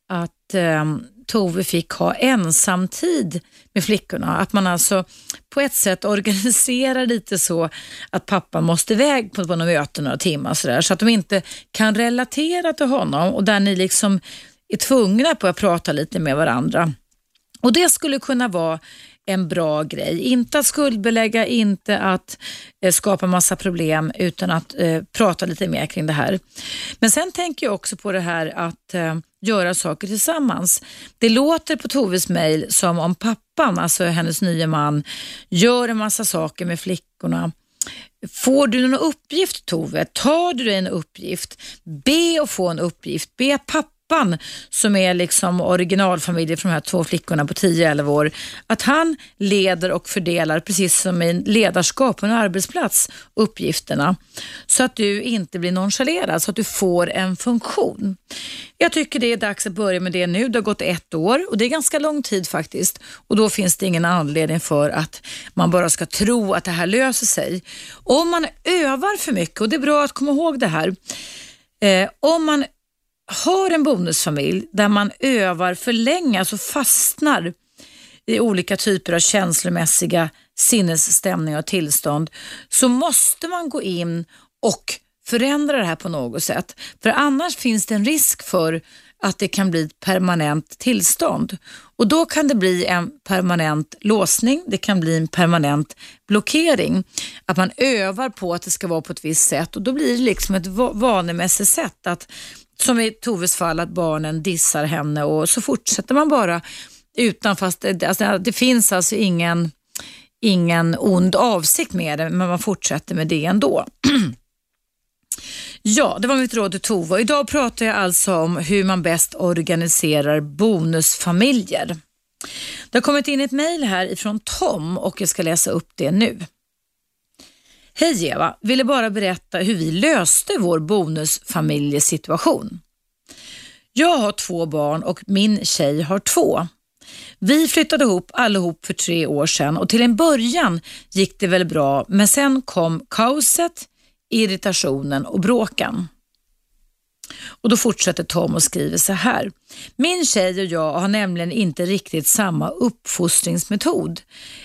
att eh, Tove fick ha ensamtid med flickorna. Att man alltså på ett sätt organiserar lite så att pappa måste iväg på, på några möten några timmar så, där, så att de inte kan relatera till honom och där ni liksom är tvungna på att prata lite med varandra. Och Det skulle kunna vara en bra grej. Inte att skuldbelägga, inte att eh, skapa massa problem utan att eh, prata lite mer kring det här. Men sen tänker jag också på det här att eh, göra saker tillsammans. Det låter på Toves mejl som om pappan, alltså hennes nya man, gör en massa saker med flickorna. Får du någon uppgift Tove? Tar du dig en uppgift? Be att få en uppgift. Be att pappa pappan som är liksom originalfamiljen för de här två flickorna på 10-11 år, att han leder och fördelar precis som i ledarskap på en arbetsplats uppgifterna så att du inte blir nonchalerad, så att du får en funktion. Jag tycker det är dags att börja med det nu. Det har gått ett år och det är ganska lång tid faktiskt och då finns det ingen anledning för att man bara ska tro att det här löser sig. Om man övar för mycket, och det är bra att komma ihåg det här, eh, om man har en bonusfamilj där man övar för länge, alltså fastnar i olika typer av känslomässiga sinnesstämningar och tillstånd, så måste man gå in och förändra det här på något sätt. För annars finns det en risk för att det kan bli ett permanent tillstånd. Och Då kan det bli en permanent låsning, det kan bli en permanent blockering. Att man övar på att det ska vara på ett visst sätt och då blir det liksom ett vanemässigt sätt att som i Toves fall att barnen dissar henne och så fortsätter man bara utan fast det, alltså, det finns alltså ingen, ingen ond avsikt med det men man fortsätter med det ändå. *clears throat* Ja, det var mitt råd till Tove. Idag pratar jag alltså om hur man bäst organiserar bonusfamiljer. Det har kommit in ett mejl här ifrån Tom och jag ska läsa upp det nu. Hej Eva, ville bara berätta hur vi löste vår bonusfamiljesituation. Jag har två barn och min tjej har två. Vi flyttade ihop allihop för tre år sedan och till en början gick det väl bra men sen kom kaoset, irritationen och bråken. Och Då fortsätter Tom och skriver så här. Min tjej och jag har nämligen inte riktigt samma uppfostringsmetod.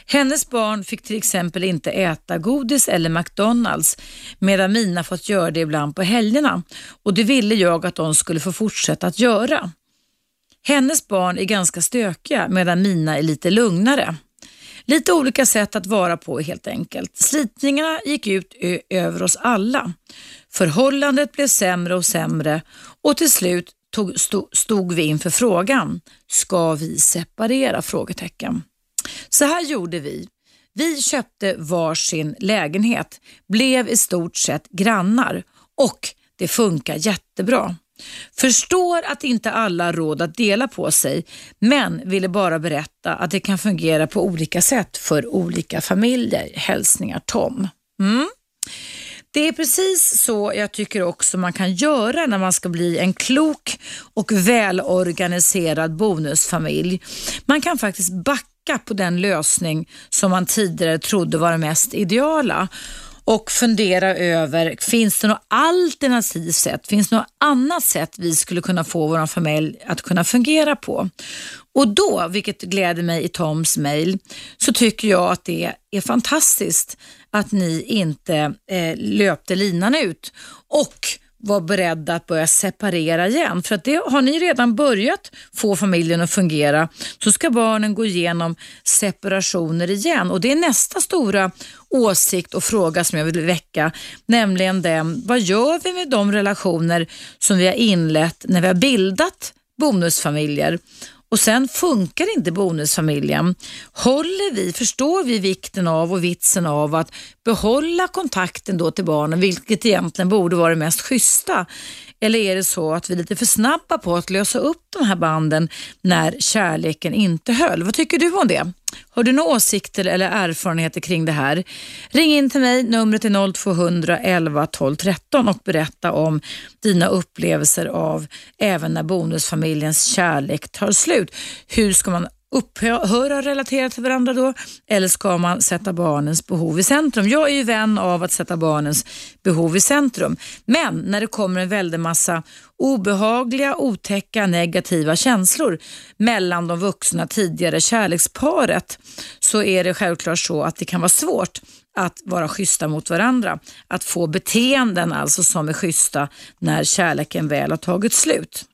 Hennes barn fick till exempel inte äta godis eller McDonalds medan mina fått göra det ibland på helgerna och det ville jag att de skulle få fortsätta att göra. Hennes barn är ganska stökiga medan mina är lite lugnare. Lite olika sätt att vara på helt enkelt. Slitningarna gick ut över oss alla. Förhållandet blev sämre och sämre och till slut tog, stod, stod vi inför frågan, ska vi separera? Frågetecken. Så här gjorde vi. Vi köpte varsin lägenhet, blev i stort sett grannar och det funkar jättebra. Förstår att inte alla har råd att dela på sig, men ville bara berätta att det kan fungera på olika sätt för olika familjer. Hälsningar Tom. Mm. Det är precis så jag tycker också man kan göra när man ska bli en klok och välorganiserad bonusfamilj. Man kan faktiskt backa på den lösning som man tidigare trodde var det mest ideala och fundera över, finns det något alternativt sätt? Finns det något annat sätt vi skulle kunna få vår familj att kunna fungera på? Och då, vilket gläder mig i Toms mail, så tycker jag att det är fantastiskt att ni inte eh, löpte linan ut och var beredda att börja separera igen. För att det har ni redan börjat få familjen att fungera. Så ska barnen gå igenom separationer igen och det är nästa stora åsikt och fråga som jag vill väcka, nämligen den, vad gör vi med de relationer som vi har inlett när vi har bildat bonusfamiljer? Och sen funkar inte bonusfamiljen. Håller vi, förstår vi vikten av och vitsen av att behålla kontakten då till barnen, vilket egentligen borde vara det mest schyssta? Eller är det så att vi är lite för snabba på att lösa upp de här banden när kärleken inte höll? Vad tycker du om det? Har du några åsikter eller erfarenheter kring det här? Ring in till mig, numret är 0200 11 12 13 och berätta om dina upplevelser av även när bonusfamiljens kärlek tar slut. Hur ska man upphöra relatera till varandra då? Eller ska man sätta barnens behov i centrum? Jag är ju vän av att sätta barnens behov i centrum. Men när det kommer en väldig massa obehagliga, otäcka, negativa känslor mellan de vuxna tidigare kärleksparet så är det självklart så att det kan vara svårt att vara schyssta mot varandra. Att få beteenden alltså som är schyssta när kärleken väl har tagit slut.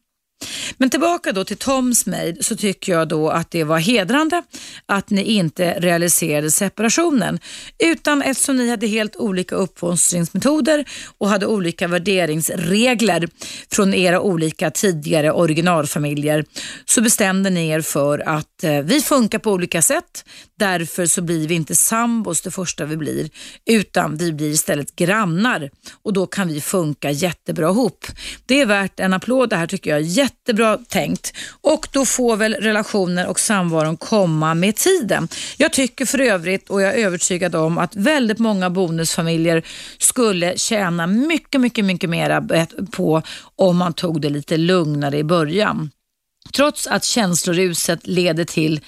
Men tillbaka då till Toms mejl så tycker jag då att det var hedrande att ni inte realiserade separationen. Utan eftersom ni hade helt olika uppfostringsmetoder och hade olika värderingsregler från era olika tidigare originalfamiljer så bestämde ni er för att eh, vi funkar på olika sätt. Därför så blir vi inte sambos det första vi blir utan vi blir istället grannar och då kan vi funka jättebra ihop. Det är värt en applåd det här tycker jag. Jättebra tänkt. Och då får väl relationer och samvaron komma med tiden. Jag tycker för övrigt och jag är övertygad om att väldigt många bonusfamiljer skulle tjäna mycket, mycket, mycket mera på om man tog det lite lugnare i början. Trots att känsloruset leder till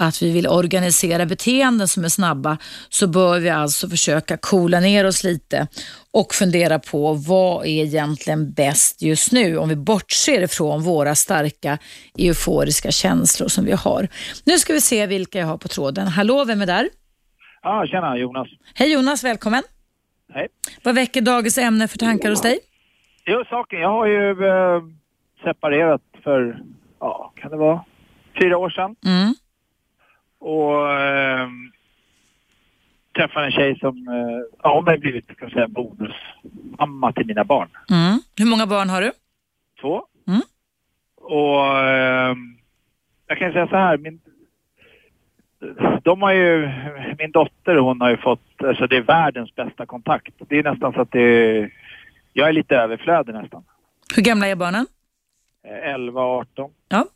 att vi vill organisera beteenden som är snabba så bör vi alltså försöka coola ner oss lite och fundera på vad är egentligen bäst just nu om vi bortser ifrån våra starka euforiska känslor som vi har. Nu ska vi se vilka jag har på tråden. Hallå, vem är där?
Ja, tjena Jonas.
Hej Jonas, välkommen.
Hej.
Vad väcker dagens ämne för tankar hos dig?
Jo, saken, jag har ju eh, separerat för, ja, kan det vara, fyra år sedan.
Mm.
Och eh, träffade en tjej som, eh, ja hon har blivit, kan jag säga, bonusmamma till mina barn.
Mm. Hur många barn har du?
Två.
Mm.
Och eh, jag kan säga så här, min, de har ju, min dotter hon har ju fått, alltså det är världens bästa kontakt. Det är nästan så att det är, jag är lite överflödig nästan.
Hur gamla är barnen?
11, 18.
Ja.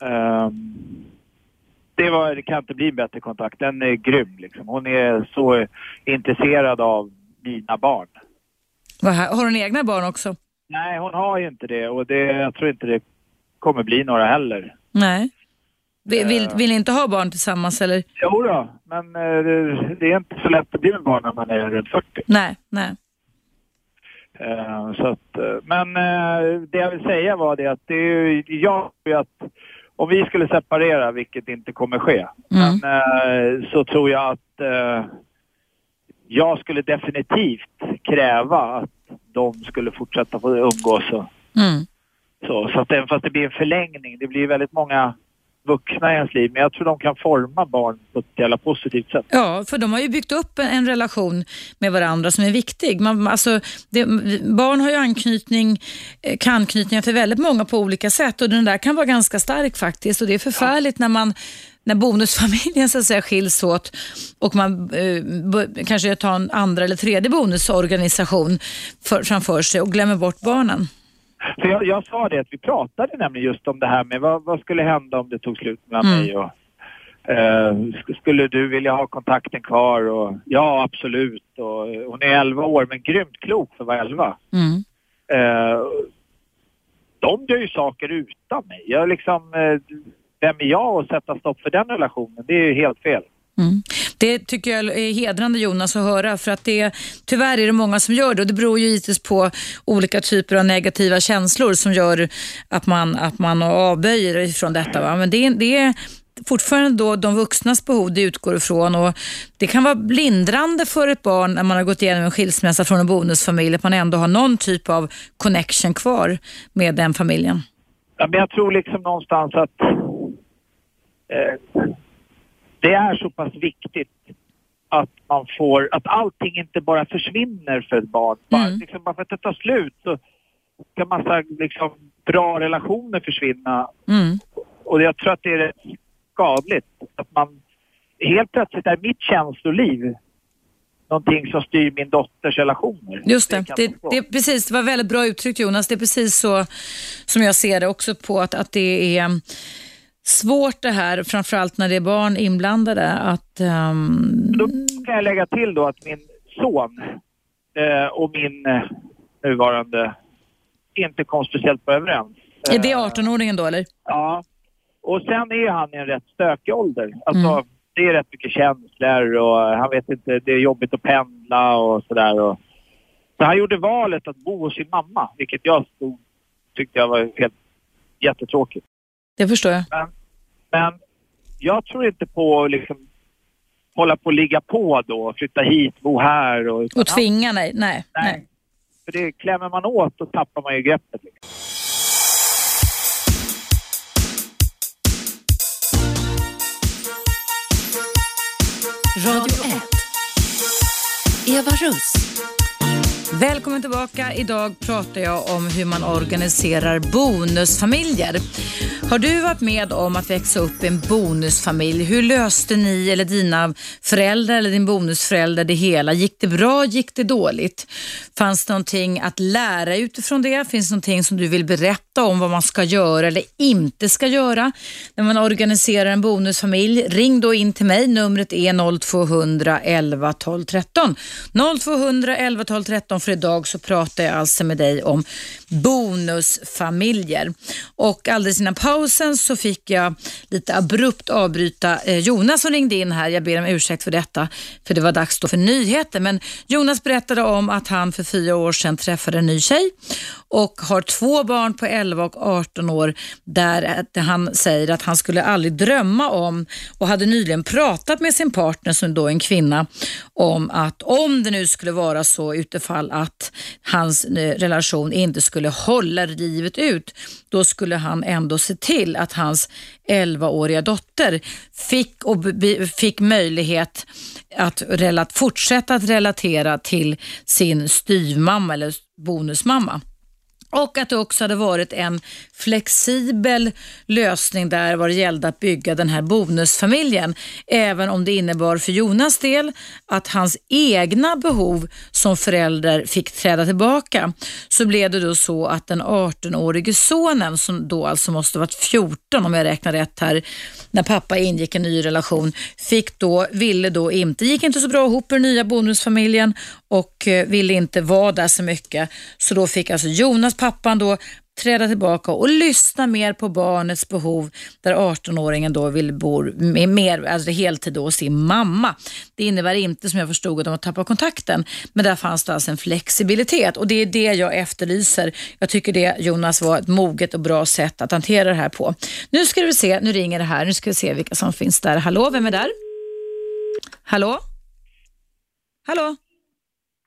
Um, det, var, det kan inte bli en bättre kontakt. Den är grym liksom. Hon är så intresserad av mina barn.
Har hon egna barn också?
Nej, hon har ju inte det och det, jag tror inte det kommer bli några heller.
Nej. Vill, vill, vill ni inte ha barn tillsammans eller?
Jo då, men eh, det, är inte så lätt att bli med barn när man är runt 40.
Nej, nej.
Eh, så att, eh, men eh, det jag vill säga var det att det är jag att om vi skulle separera, vilket inte kommer ske,
Mm.
men, eh, så tror jag att eh, jag skulle definitivt kräva att de skulle fortsätta få umgås. Och,
Mm.
så, så att även fast det blir en förlängning, det blir väldigt många vuxna i ens liv, men jag tror de kan forma barn på ett jävla positivt sätt.
Ja, för de har ju byggt upp en, en relation med varandra som är viktig. Man, alltså, det, barn har ju anknytning, eh, kan anknytningar till väldigt många på olika sätt och den där kan vara ganska stark faktiskt och det är förfärligt när man när bonusfamiljen så att säga skiljs åt och man eh, kanske tar en andra eller tredje bonusorganisation för, framför sig och glömmer bort barnen.
För jag, jag, sa det att vi pratade nämligen just om det här med vad, vad skulle hända om det tog slut mellan mm. mig och eh, skulle du vilja ha kontakten kvar? Och, ja, absolut. Och, hon är 11 år men grymt klok för att vara 11. Mm. Eh, de gör ju saker utan mig. Jag liksom, eh, vem är jag att sätta stopp för den relationen? Det är ju helt fel.
Mm. Det tycker jag är hedrande Jonas att höra för att det, tyvärr är det många som gör det och det beror ju givetvis på olika typer av negativa känslor som gör att man, att man avböjer ifrån detta. Va? Men det, det är fortfarande då de vuxnas behov det utgår ifrån och det kan vara lindrande för ett barn när man har gått igenom en skilsmässa från en bonusfamilj att man ändå har någon typ av connection kvar med den familjen.
Ja, men jag tror liksom någonstans att eh, det är så pass viktigt att man får, att allting inte bara försvinner för ett barn. Bara, mm. liksom, bara för att det tar slut så kan massa liksom, bra relationer försvinna. Mm. Och jag tror att det är rätt skadligt. Att man helt plötsligt är mitt känsloliv någonting som styr min dotters relationer.
Just det, det, det, precis, det var väldigt bra uttryckt Jonas. Det är precis så som jag ser det också på att, att det är svårt det här, framförallt när det är barn inblandade. Att, um...
Då kan jag lägga till då att min son eh, och min eh, nuvarande inte kom speciellt bra överens.
Är det 18-åringen då eller?
Ja. Och sen är han i en rätt stökig ålder. Alltså, mm. det är rätt mycket känslor och han vet inte, det är jobbigt att pendla och sådär. Så han gjorde valet att bo hos sin mamma, vilket jag stod, tyckte jag var helt jättetråkigt.
Det förstår jag.
Men, men jag tror inte på att liksom hålla på och ligga på då, flytta hit, bo här och...
Och tvinga, nej. Nej.
nej. För det klämmer man åt och tappar man ju greppet. Liksom.
Radio 1. Eva Russ.
Välkommen tillbaka. Idag pratar jag om hur man organiserar bonusfamiljer. Har du varit med om att växa upp i en bonusfamilj? Hur löste ni eller dina föräldrar eller din bonusförälder det hela? Gick det bra? Gick det dåligt? Fanns det någonting att lära utifrån det? Finns det någonting som du vill berätta om vad man ska göra eller inte ska göra när man organiserar en bonusfamilj? Ring då in till mig. Numret är 0200 11 12 13. 0200 11 12 13 för idag så pratar jag alltså med dig om bonusfamiljer. Och alldeles innan pausen så fick jag lite abrupt avbryta eh, Jonas som ringde in här. Jag ber om ursäkt för detta, för det var dags då för nyheter. Men Jonas berättade om att han för fyra år sedan träffade en ny tjej och har två barn på 11 och 18 år där han säger att han skulle aldrig drömma om och hade nyligen pratat med sin partner som då är en kvinna om att om det nu skulle vara så utifall att hans eh, relation inte skulle skulle hålla livet ut, då skulle han ändå se till att hans 11-åriga dotter fick, och fick möjlighet att relat, fortsätta att relatera till sin styvmamma eller bonusmamma. Och att det också hade varit en flexibel lösning där vad det gällde att bygga den här bonusfamiljen. Även om det innebar för Jonas del att hans egna behov som förälder fick träda tillbaka så blev det då så att den 18-årige sonen som då alltså måste varit 14 om jag räknar rätt här när pappa ingick en ny relation fick då, ville då inte, gick inte så bra ihop med den nya bonusfamiljen och eh, ville inte vara där så mycket. Så då fick alltså Jonas, pappan då, träda tillbaka och lyssna mer på barnets behov där 18-åringen då vill bo mer, alltså heltid då hos sin mamma. Det innebär inte som jag förstod att de har tappat kontakten men där fanns det alltså en flexibilitet och det är det jag efterlyser. Jag tycker det Jonas var ett moget och bra sätt att hantera det här på. Nu ska vi se, nu ringer det här, nu ska vi se vilka som finns där. Hallå, vem är där? Hallå? Hallå?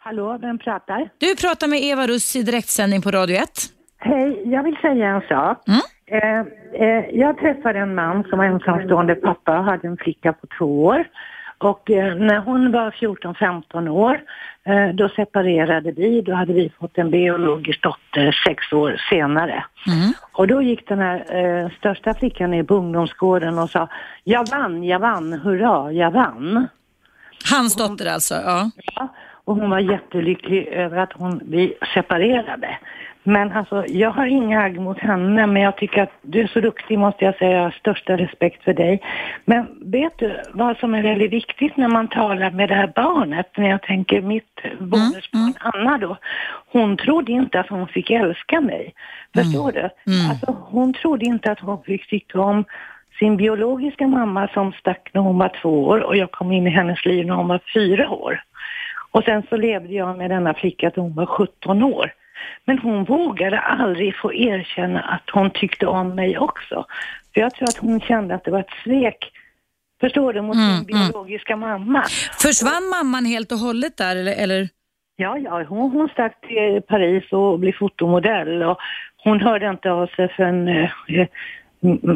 Hallå, vem pratar?
Du pratar med Eva Russ i direktsändning på Radio 1.
Hej, jag vill säga en sak. Mm. Eh, eh, jag träffade en man som var ensamstående pappa och hade en flicka på två år. Och eh, när hon var 14-15 år, eh, då separerade vi. Då hade vi fått en biologisk dotter sex år senare.
Mm.
Och då gick den här eh, största flickan ner på ungdomsgården och sa Jag vann, jag vann, hurra, jag vann.
Hans dotter alltså, ja.
Ja, och hon var jättelycklig över att hon, vi separerade. Men alltså, jag har inga agg mot henne, men jag tycker att du är så duktig måste jag säga. Jag har största respekt för dig. Men vet du vad som är väldigt viktigt när man talar med det här barnet? När jag tänker mitt bonusbarn Anna då. Hon trodde inte att hon fick älska mig. Förstår du? Alltså, hon trodde inte att hon fick tycka om sin biologiska mamma som stack när hon var två år och jag kom in i hennes liv när hon var fyra år. Och sen så levde jag med denna flicka till hon var 17 år. Men hon vågade aldrig få erkänna att hon tyckte om mig också. För jag tror att hon kände att det var ett svek, förstår du, mot sin biologiska mamma.
Försvann mamman helt och hållet där eller? eller?
Ja, ja, hon, hon stack till Paris och blev fotomodell och hon hörde inte av sig förrän eh, mm,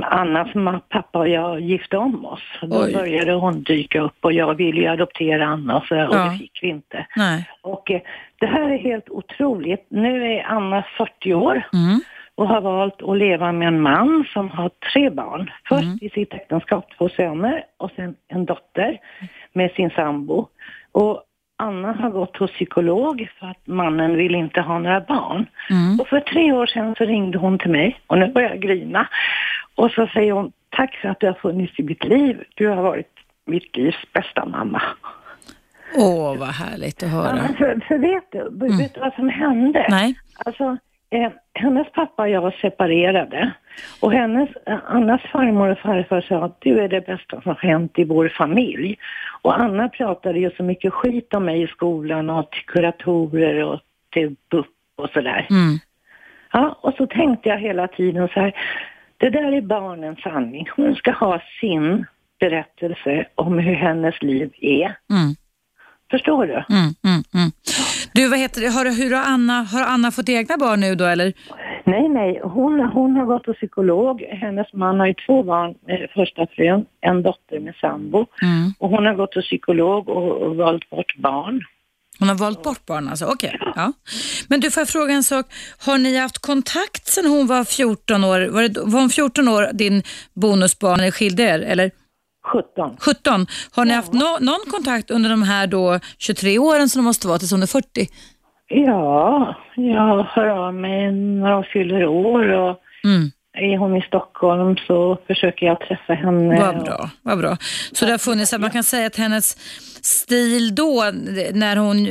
Annas pappa och jag gifte om oss. Då
Oj.
började hon dyka upp och jag ville ju adoptera Anna och, så, och
Ja.
det fick vi inte.
Nej.
Och eh, det här är helt otroligt. Nu är Anna 40 år
Mm.
och har valt att leva med en man som har tre barn. Först
Mm.
i sitt äktenskap två söner och sen en dotter med sin sambo. Och Anna har gått hos psykolog för att mannen vill inte ha några barn.
Mm.
Och för tre år sedan så ringde hon till mig och nu börjar jag grina. Och så säger hon, tack för att du har funnits i mitt liv. Du har varit mitt livs bästa mamma.
Åh, vad härligt att
Ja,
höra.
men för, för vet du, vet du vad som hände?
Nej.
Alltså, eh, hennes pappa och jag var separerade. Och hennes, eh, Annas farmor och farfar sa att du är det bästa som har hänt i vår familj. Och Anna pratade ju så mycket skit om mig i skolan och till kuratorer och till BUP och sådär.
Mm.
Ja, och så tänkte jag hela tiden så här, det där är barnens sanning. Hon ska ha sin berättelse om hur hennes liv är.
Mm.
Förstår du?
Mm, mm, mm. Du, vad heter det? Har, hur har, Anna, har Anna fått egna barn nu då eller?
Nej, nej. Hon, hon har gått hos psykolog. Hennes man har ju två barn med första frun, en dotter med sambo.
Mm.
Och hon har gått hos psykolog och, och valt bort barn.
Hon har valt bort barn alltså, okej. Ja. Men du, får jag fråga en sak? Har ni haft kontakt sedan hon var 14 år? Var, det, var hon 14 år, din bonusbarn, eller skilde er? Eller
17.
17? Har ni haft no, någon kontakt under de här då 23 åren som de måste vara tills hon är 40?
Ja, jag hör av mig när hon fyller år och
Mm.
är hon i Stockholm så försöker jag träffa henne.
Vad bra, vad bra. Så det har funnits, att man kan säga att hennes stil då, när hon,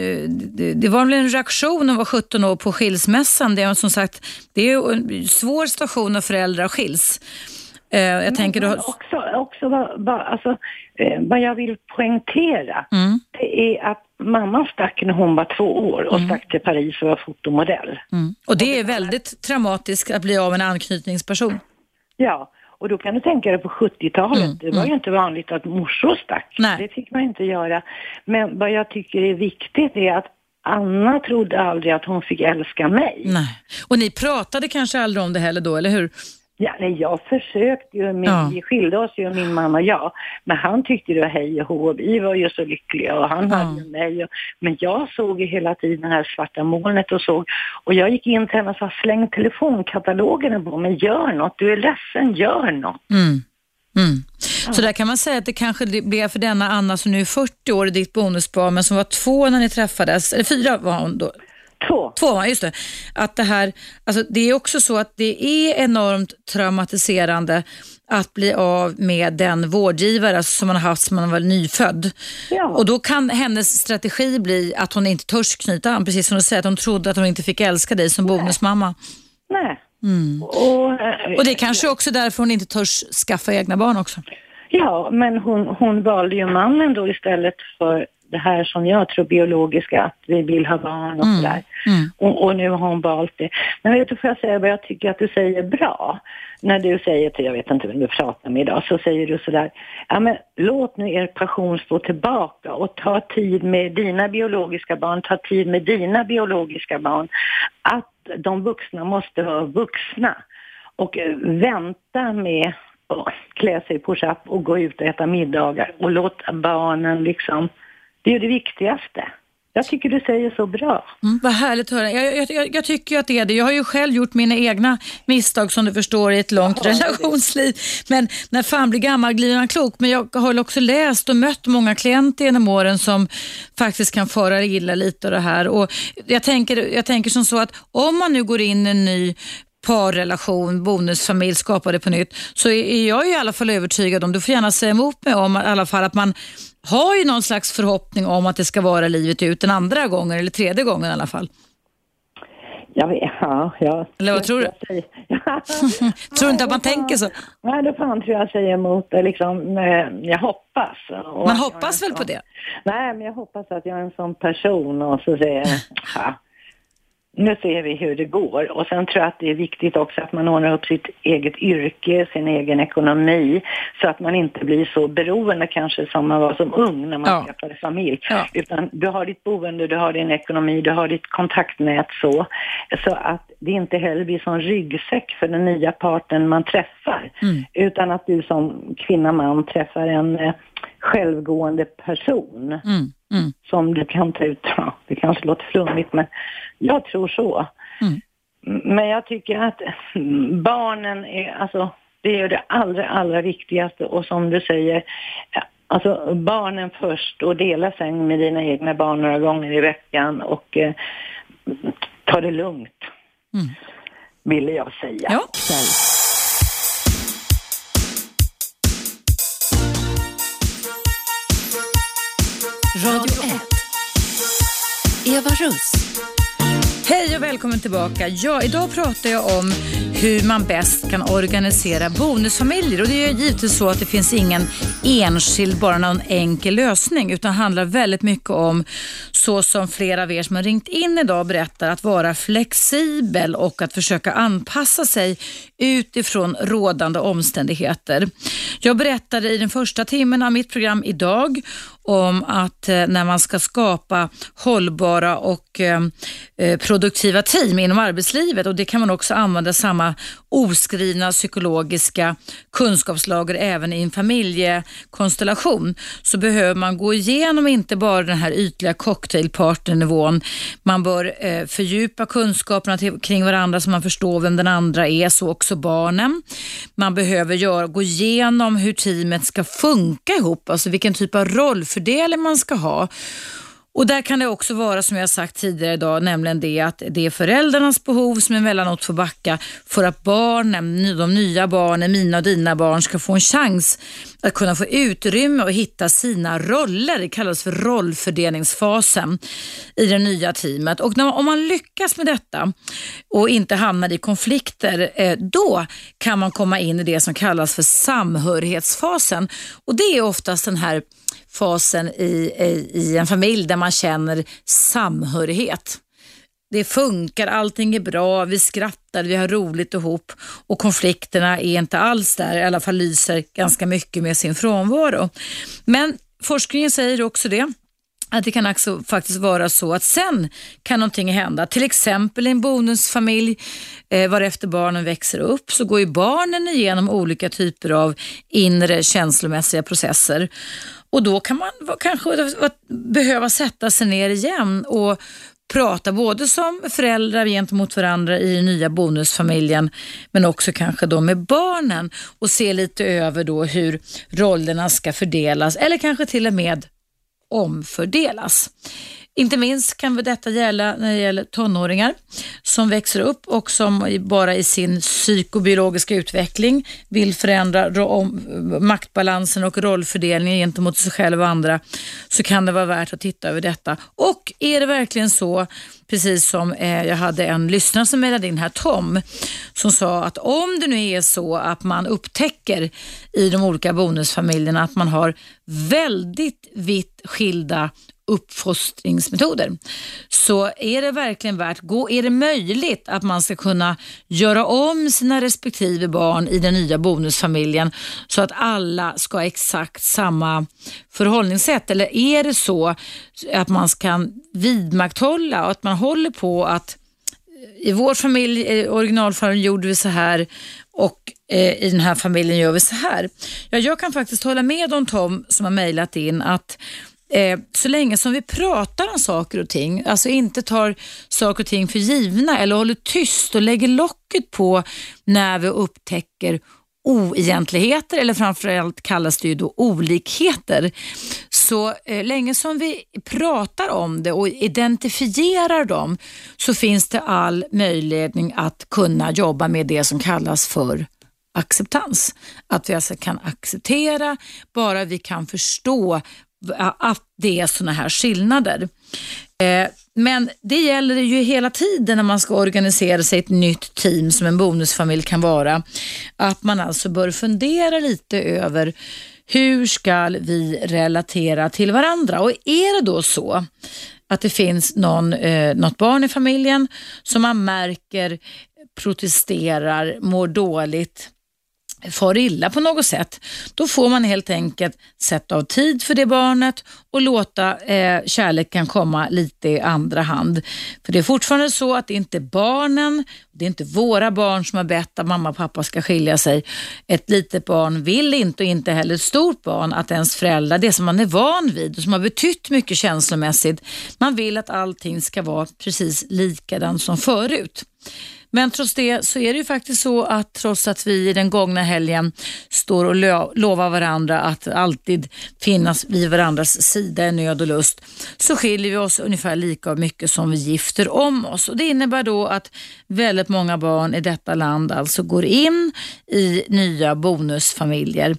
det- det var väl en reaktion när hon var 17 år på skilsmässan. Det är som sagt, det är en svår situation när föräldrar skiljs. Eh, jag tänker
Men
då,
också, också vad, vad, alltså, eh, vad jag vill poängtera,
Mm.
det är att mamma stack när hon var två år och stack till Paris och var fotomodell.
mm. Och det är väldigt traumatiskt att bli av en anknytningsperson.
Ja, och då kan du tänka dig på 70-talet.
Mm,
det var ju inte vanligt att morsor stack.
Nej.
Det fick man inte göra. Men vad jag tycker är viktigt är att Anna trodde aldrig att hon fick älska mig.
Nej. Och ni pratade kanske aldrig om det heller då, eller hur?
Ja, nej, jag försökte ju, men
Ja.
vi skilde oss ju min man och jag. Men han tyckte det var hej och hå, vi var ju så lyckliga och han
Ja.
hade ju mig. Och, men jag såg ju hela tiden det här svarta molnet och såg. Och jag gick in till henne och sa, släng telefonkatalogerna på mig, gör något, du är ledsen, gör något.
Mm. Mm. Så där kan man säga att det kanske blev för denna Anna som nu är 40 år, ditt bonusbarn, men som var två när ni träffades, eller fyra var hon då.
Två.
Två, just det. Att det här, alltså det är också så att det är enormt traumatiserande att bli av med den vårdgivare som man har haft som man var nyfödd.
Ja.
Och då kan hennes strategi bli att hon inte törs knyta an, precis som du säger, att hon trodde att hon inte fick älska dig som bonusmamma.
Nej.
Mm.
Och, eh,
Och det är kanske också därför hon inte törs skaffa egna barn också.
Ja, men hon, hon valde ju mannen då istället för det här som jag tror biologiska, att vi vill ha barn och sådär.
Mm.
Och, och nu har hon valt det. Men vet du, får jag säga vad jag tycker att du säger bra? När du säger till, jag vet inte vem du pratar med idag, så säger du sådär, ja men låt nu er passion stå tillbaka och ta tid med dina biologiska barn, ta tid med dina biologiska barn. Att de vuxna måste vara vuxna och eh, vänta med och klä sig push-up och gå ut och äta middagar och låta barnen liksom, det är ju det viktigaste. Jag tycker du säger så bra.
Mm, vad härligt att höra. Jag, jag, jag, tycker att det är det. Jag har ju själv gjort mina egna misstag som du förstår i ett långt ja, relationsliv. Men när fan blir gammal blir man klok. Men jag har också läst och mött många klienter genom åren som faktiskt kan fara illa lite av det här. Och jag, tänker, jag tänker som så att om man nu går in i en ny parrelation, bonusfamilj, skapa det på nytt, så är jag i alla fall övertygad om, du får gärna säga emot mig om i alla fall att man har ju någon slags förhoppning om att det ska vara livet ut den andra gången eller tredje gången i alla fall.
Jag vet, ja. ja.
Eller vad tror du? *laughs* *laughs* tror du inte att man tänker så?
Nej, då fan tror jag säger emot det. Liksom, jag hoppas.
Man hoppas väl
sån,
på det?
Nej, men jag hoppas att jag är en sån person och så säger jag, *laughs* nu ser vi hur det går. Och sen tror jag att det är viktigt också att man ordnar upp sitt eget yrke, sin egen ekonomi, så att man inte blir så beroende kanske som man var som ung när man ja. skaffade familj. Ja. Utan du har ditt boende, du har din ekonomi, du har ditt kontaktnät så. Så att det inte heller blir som ryggsäck för den nya parten man träffar. Mm. Utan att du som kvinna, man träffar en eh, självgående person. Mm. Mm. Som du kan ta ut, ja, det kanske låter flummigt men jag tror så. Mm. Men jag tycker att barnen är, alltså det är det allra, allra viktigaste och som du säger, alltså barnen först och dela säng med dina egna barn några gånger i veckan och eh, ta det lugnt. Mm. Ville jag säga.
Ja.
Radio 1. Eva Russ.
Hej och välkommen tillbaka. Ja, idag pratar jag om hur man bäst kan organisera bonusfamiljer. Och det är givetvis så att det finns ingen enskild, bara någon enkel lösning, utan handlar väldigt mycket om, så som flera av er som har ringt in idag berättar, att vara flexibel och att försöka anpassa sig utifrån rådande omständigheter. Jag berättade i den första timmen av mitt program idag om att eh, när man ska skapa hållbara och eh, eh, produktiva team inom arbetslivet och det kan man också använda samma oskrivna psykologiska kunskapslager även i en familjekonstellation så behöver man gå igenom inte bara den här ytliga cocktailpartnernivån. Man bör fördjupa kunskaperna kring varandra så man förstår vem den andra är, så också barnen. Man behöver göra, gå igenom hur teamet ska funka ihop, alltså vilken typ av roll rollfördelning man ska ha. Och där kan det också vara som jag sagt tidigare idag, nämligen det att det är föräldrarnas behov som emellanåt får backa för att barnen, de nya barnen, mina och dina barn ska få en chans att kunna få utrymme och hitta sina roller. Det kallas för rollfördelningsfasen i det nya teamet. Och när, om man lyckas med detta och inte hamnar i konflikter, eh, då kan man komma in i det som kallas för samhörighetsfasen. Och det är oftast den här fasen i, i, i en familj där man känner samhörighet. Det funkar, allting är bra, vi skrattar, vi har roligt ihop och konflikterna är inte alls där, i alla fall lyser ganska mycket med sin frånvaro. Men forskningen säger också det, att det kan också faktiskt vara så att sen kan någonting hända. Till exempel i en bonusfamilj, eh, varefter barnen växer upp, så går ju barnen igenom olika typer av inre känslomässiga processer. Och då kan man kanske behöva sätta sig ner igen och prata både som föräldrar gentemot varandra i den nya bonusfamiljen men också kanske då med barnen och se lite över då hur rollerna ska fördelas eller kanske till och med omfördelas. Inte minst kan detta gälla när det gäller tonåringar som växer upp och som bara i sin psykobiologiska utveckling vill förändra maktbalansen och rollfördelningen gentemot sig själv och andra så kan det vara värt att titta över detta. Och är det verkligen så, precis som eh, jag hade en lyssnare som mejlade in här, Tom, som sa att om det nu är så att man upptäcker i de olika bonusfamiljerna att man har väldigt vitt skilda uppfostringsmetoder. Så är det verkligen värt, gå, är det möjligt att man ska kunna göra om sina respektive barn i den nya bonusfamiljen så att alla ska ha exakt samma förhållningssätt? Eller är det så att man kan vidmakthålla och att man håller på att eh, i vår familj, eh, originalfamiljen, gjorde vi så här och eh, i den här familjen gör vi så här. Ja, jag kan faktiskt hålla med om Tom som har mejlat in att eh, så länge som vi pratar om saker och ting, alltså inte tar saker och ting för givna eller håller tyst och lägger locket på när vi upptäcker oegentligheter eller framförallt kallas det ju då olikheter. Så eh, länge som vi pratar om det och identifierar dem så finns det all möjlighet att kunna jobba med det som kallas för acceptans. Att vi alltså kan acceptera bara vi kan förstå att det är sådana här skillnader. Eh, men det gäller ju hela tiden när man ska organisera sig ett nytt team som en bonusfamilj kan vara. Att man alltså bör fundera lite över hur ska vi relatera till varandra? Och är det då så att det finns någon, eh, något barn i familjen som man märker protesterar, mår dåligt, far illa på något sätt, då får man helt enkelt sätta av tid för det barnet och låta eh, kärleken komma lite i andra hand. För det är fortfarande så att det inte är barnen, det är inte våra barn som har bett att mamma och pappa ska skilja sig. Ett litet barn vill inte och inte heller ett stort barn att ens föräldrar, det som man är van vid och som har betytt mycket känslomässigt, man vill att allting ska vara precis likadant som förut. Men trots det så är det ju faktiskt så att trots att vi i den gångna helgen står och lovar varandra att alltid finnas vid varandras sida i nöd och lust så skiljer vi oss ungefär lika mycket som vi gifter om oss. Och Det innebär då att väldigt många barn i detta land alltså går in i nya bonusfamiljer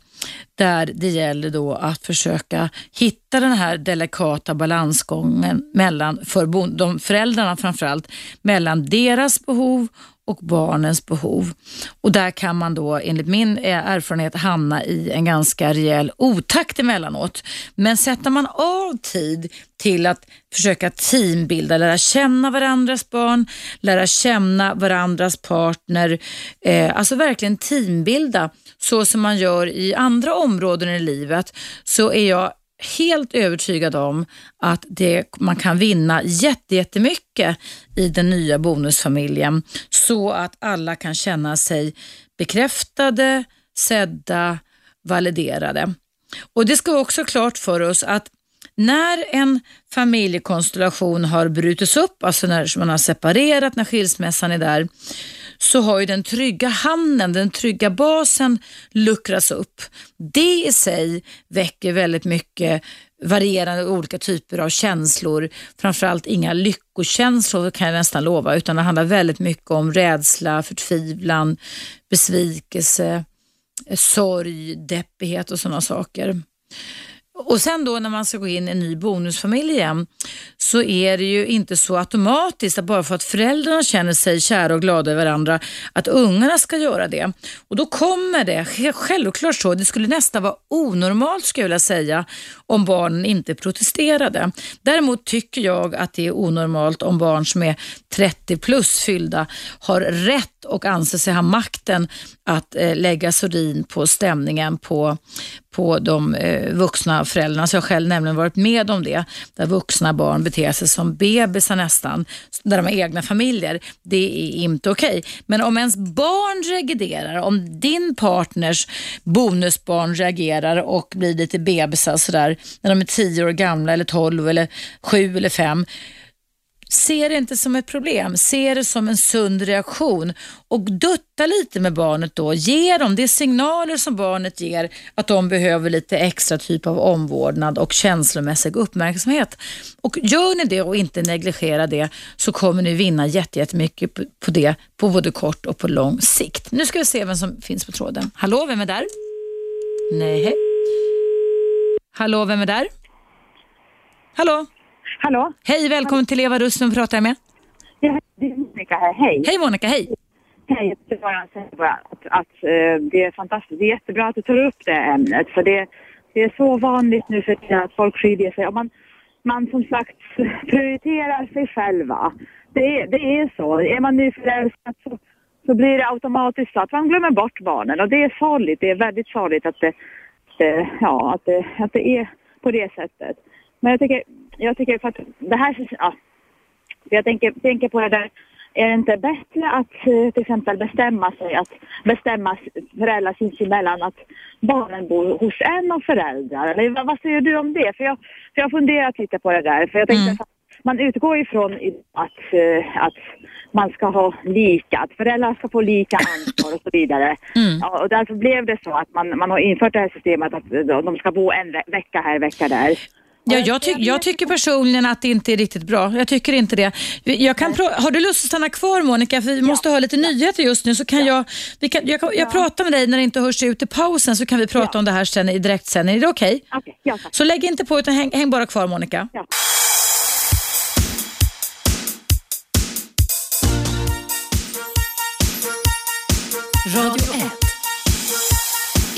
där det gäller då att försöka hitta den här delikata balansgången mellan, för de föräldrarna framförallt, mellan deras behov och barnens behov. Och där kan man då enligt min eh, erfarenhet hamna i en ganska rejäl otakt emellanåt. Men sätter man av tid till att försöka teambilda, lära känna varandras barn, lära känna varandras partner, eh, alltså verkligen teambilda så som man gör i andra områden i livet så är jag helt övertygad om att det, man kan vinna jättemycket i den nya bonusfamiljen så att alla kan känna sig bekräftade, sedda, validerade. Och Det ska vi också klart för oss att när en familjekonstellation har brutits upp, alltså när man har separerat, när skilsmässan är där, så har ju den trygga hamnen, den trygga basen luckrats upp. Det i sig väcker väldigt mycket varierande olika typer av känslor. Framförallt inga lyckokänslor kan jag nästan lova, utan det handlar väldigt mycket om rädsla, förtvivlan, besvikelse, eh, sorg, deppighet och sådana saker. Och sen då när man ska gå in i en ny bonusfamilj igen så är det ju inte så automatiskt att bara för att föräldrarna känner sig kära och glada i varandra att ungarna ska göra det. Och då kommer det självklart så, det skulle nästan vara onormalt skulle jag vilja säga om barnen inte protesterade. Däremot tycker jag att det är onormalt om barn som är 30 plus fyllda har rätt och anser sig ha makten att eh, lägga sordin på stämningen på, på de eh, vuxna föräldrarna. Så jag har själv nämligen varit med om det, där vuxna barn beter sig som bebisar nästan, där de har egna familjer. Det är inte okej. Okay. Men om ens barn reagerar, om din partners bonusbarn reagerar och blir lite bebisar sådär, när de är tio år gamla eller tolv eller sju eller fem, Se det inte som ett problem, se det som en sund reaktion och dutta lite med barnet då. Ge dem de signaler som barnet ger att de behöver lite extra typ av omvårdnad och känslomässig uppmärksamhet. Och Gör ni det och inte negligera det så kommer ni vinna jättemycket på det på både kort och på lång sikt. Nu ska vi se vem som finns på tråden. Hallå, vem är där? Nej. Hallå, vem är där? Hallå?
Hallå?
Hej, välkommen till Eva Russ som pratar jag med.
Ja, det är Monica här. Hej.
Hej Monica, hej.
Hej, jag bara säga att, att uh, det är fantastiskt. Det är jättebra att du tar upp det ämnet för det, det är så vanligt nu för tiden att folk skiljer sig och man, man som sagt prioriterar sig själva. Det, det är så. Är man nyförälskad så, så blir det automatiskt så att man glömmer bort barnen och det är farligt. Det är väldigt farligt att det, det ja, att det, att det är på det sättet. Men jag tycker, jag tycker för att det här, ja, jag tänker, tänker på det där är det inte bättre att eh, till exempel bestämma sig, att bestämma föräldrar sinsemellan att barnen bor hos en av föräldrar? Eller vad, säger du om det? För jag, för jag har funderat lite på det där. För jag tänkte
Mm.
att man utgår ifrån att, eh, att man ska ha lika, att föräldrar ska få lika ansvar och så vidare.
Mm.
Ja, och därför blev det så att man, man har infört det här systemet att de ska bo en ve- vecka här, vecka där.
Ja, jag, ty jag tycker personligen att det inte är riktigt bra. Jag tycker inte det. Jag kan har du lust att stanna kvar Monica? För vi måste ha lite nyheter just nu. Så kan jag, vi kan, jag, kan, jag pratar med dig när det inte hörs ut i pausen så kan vi prata om det här sen i direktsändning. Är det okej?
Ja tack.
Så lägg inte på utan häng, häng bara kvar Monica.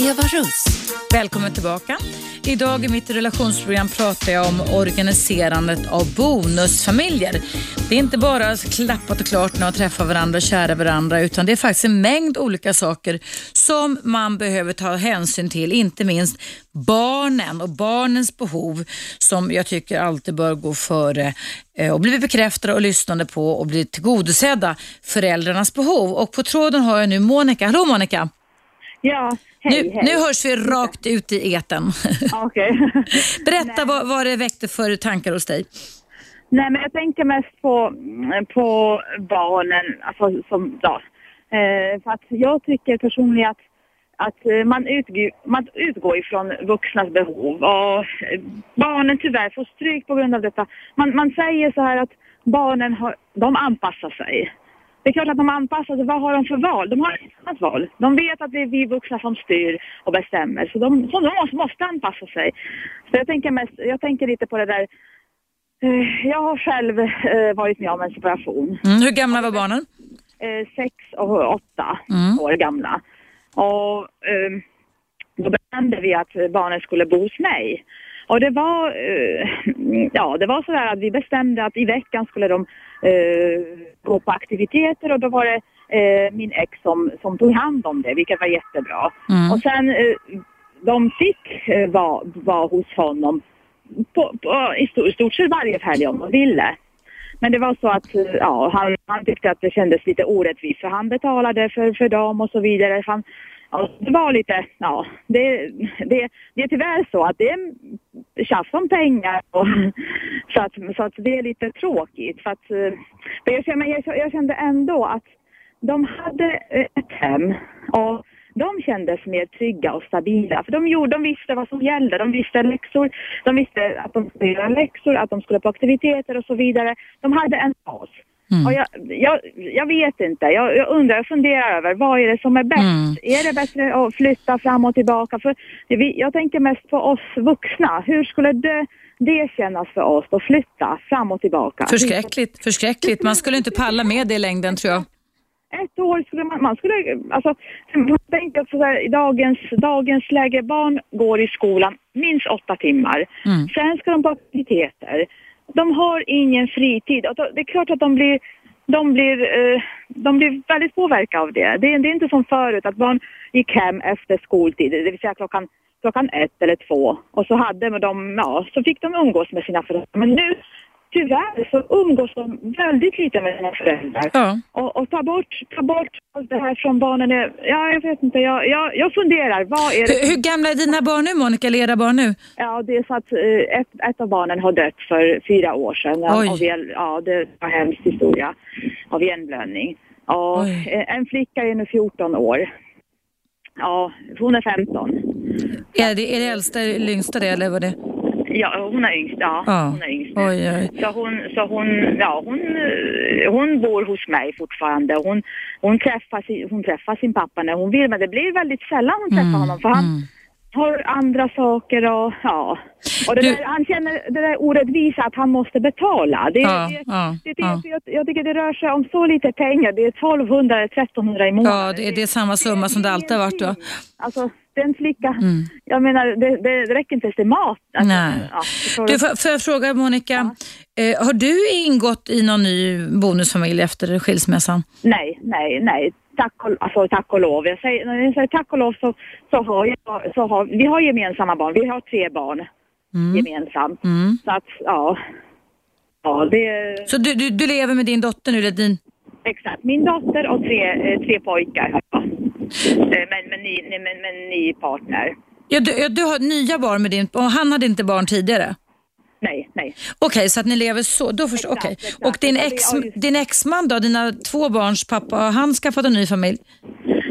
Eva Russ.
Välkommen tillbaka. Idag i mitt relationsprogram pratar jag om organiserandet av bonusfamiljer. Det är inte bara klappat och klart när man träffar varandra och kära varandra utan det är faktiskt en mängd olika saker som man behöver ta hänsyn till. Inte minst barnen och barnens behov som jag tycker alltid bör gå före eh, och bli bekräftade och lyssnade på och bli tillgodosedda föräldrarnas behov. Och på tråden har jag nu Monica. Hallå Monica!
Ja, hej,
Nu,
hej.
nu hörs vi rakt ut i eten.
Okej. *laughs*
Berätta vad, vad det väckte för tankar hos dig.
Nej, men jag tänker mest på, på barnen, alltså som, ja. Eh, för att jag tycker personligen att, att eh, man, utgår, man utgår ifrån vuxnas behov och eh, barnen tyvärr får stryk på grund av detta. Man, man säger så här att barnen har, de anpassar sig. Det är klart att de anpassar sig. Vad har de för val? De har ett annat val. De vet att det är vi vuxna som styr och bestämmer. Så de, så de måste, anpassa sig. Så jag tänker, mest, jag tänker lite på det där Eh, Jag har själv eh, varit med om en separation.
Mm, hur gamla var barnen?
Eh, sex och åtta
Mm.
år gamla. Och då bestämde vi att barnen skulle bo hos mig. Och det var, eh, ja, det var så där att vi bestämde att i veckan skulle de eh, gå på aktiviteter och då var det eh, min ex som, som tog hand om det, vilket var jättebra.
Mm.
Och sen eh, de fick eh, vara var hos honom på, på, i stort, stort sett varje helg om de ville. Men det var så att eh, ja, han, han tyckte att det kändes lite orättvist för han betalade för, för dem och så vidare. Han, ja, det var lite, ja, det, det, det är tyvärr så att det är tjafs om pengar. Och, *laughs* så, att, så att det är lite tråkigt. För att, eh, för jag, kände, jag, jag kände ändå att de hade eh, ett hem och de kändes mer trygga och stabila. För de, gjorde, de visste vad som gällde. De visste läxor. De visste att de skulle göra läxor, att de skulle på aktiviteter och så vidare. De hade en bas.
Mm.
Och jag, jag, jag vet inte. Jag, jag undrar, jag funderar över vad är det som är bäst?
Mm.
Är det bättre att flytta fram och tillbaka? För vi, jag tänker mest på oss vuxna. Hur skulle det, det kännas för oss att flytta fram och tillbaka?
Förskräckligt, förskräckligt. Man skulle inte palla med det i längden tror jag.
ett år skulle man, man skulle, alltså, tänker att sådär, i dagens, dagens läge, barn går i skolan minst åtta timmar.
Mm.
Sen ska de på aktiviteter. De har ingen fritid. Och då- Det är klart att de blir, de blir, eh, de blir väldigt påverkade av det. det. Det är inte som förut att barn gick hem efter skoltid, det vill säga klockan, klockan ett eller två. Och så hade de, ja, så fick de umgås med sina föräldrar. Men nu tyvärr så umgås de väldigt lite med sina föräldrar.
Ja.
Och, och ta bort, ta bort allt det här från barnen. är- Ja, jag vet inte. Jag, jag, jag funderar. Vad är det?
Hur, hur gamla är dina barn nu Monica, eller era barn nu?
Ja, det är så att eh, ett, ett av barnen har dött för fyra år sedan.
Oj.
Av, hjäl- ja, det var en hemsk historia av hjärnblödning. Och
Oj.
eh, en flicka är nu 14 år. Ja, hon är 15.
Är det, är det äldsta yngsta det eller vad det?
Ja, hon är yngst. Ja,
Ja.
hon är yngst.
Oj, oj.
Så hon, så hon, ja, hon, hon bor hos mig fortfarande. Hon, hon, träffar hon träffar sin pappa när hon vill, men det blir väldigt sällan hon träffar honom för han
mm.
har andra saker och ja. Och det
Du-
där, han känner det där orättvisa att han måste betala. Det,
Ja,
det,
ja,
det, det,
ja.
Jag, jag tycker det rör sig om så lite pengar. Det är 1200 eller 1300 i månaden.
Ja, det är, det är samma summa som det alltid har varit då.
Alltså, den flicka,
Mm.
jag menar, det, det räcker inte ens till mat. Alltså,
Nej.
Ja,
Du, får, får jag fråga Monica, eh, har du ingått i någon ny bonusfamilj efter skilsmässan?
Nej, nej, nej. Tack och, alltså, tack och lov. Jag säger, när jag säger tack och lov så, så, har jag, så har vi har gemensamma barn. Vi har tre barn
Mm.
gemensamt.
Mm.
Så att, ja. Ja, det
Så du, du, du lever med din dotter nu, eller din...
min dotter och tre, eh, tre pojkar. Ja. Eh, Men, men, ny, men, men ny partner.
Ja, du, du har nya barn med din, och han hade inte barn tidigare?
Nej, nej.
Okej, så att ni lever så. Då förstår,
Exakt,
okej.
exakt.
Och din, ex, din exman då, dina två barns pappa, har han skaffat en ny familj?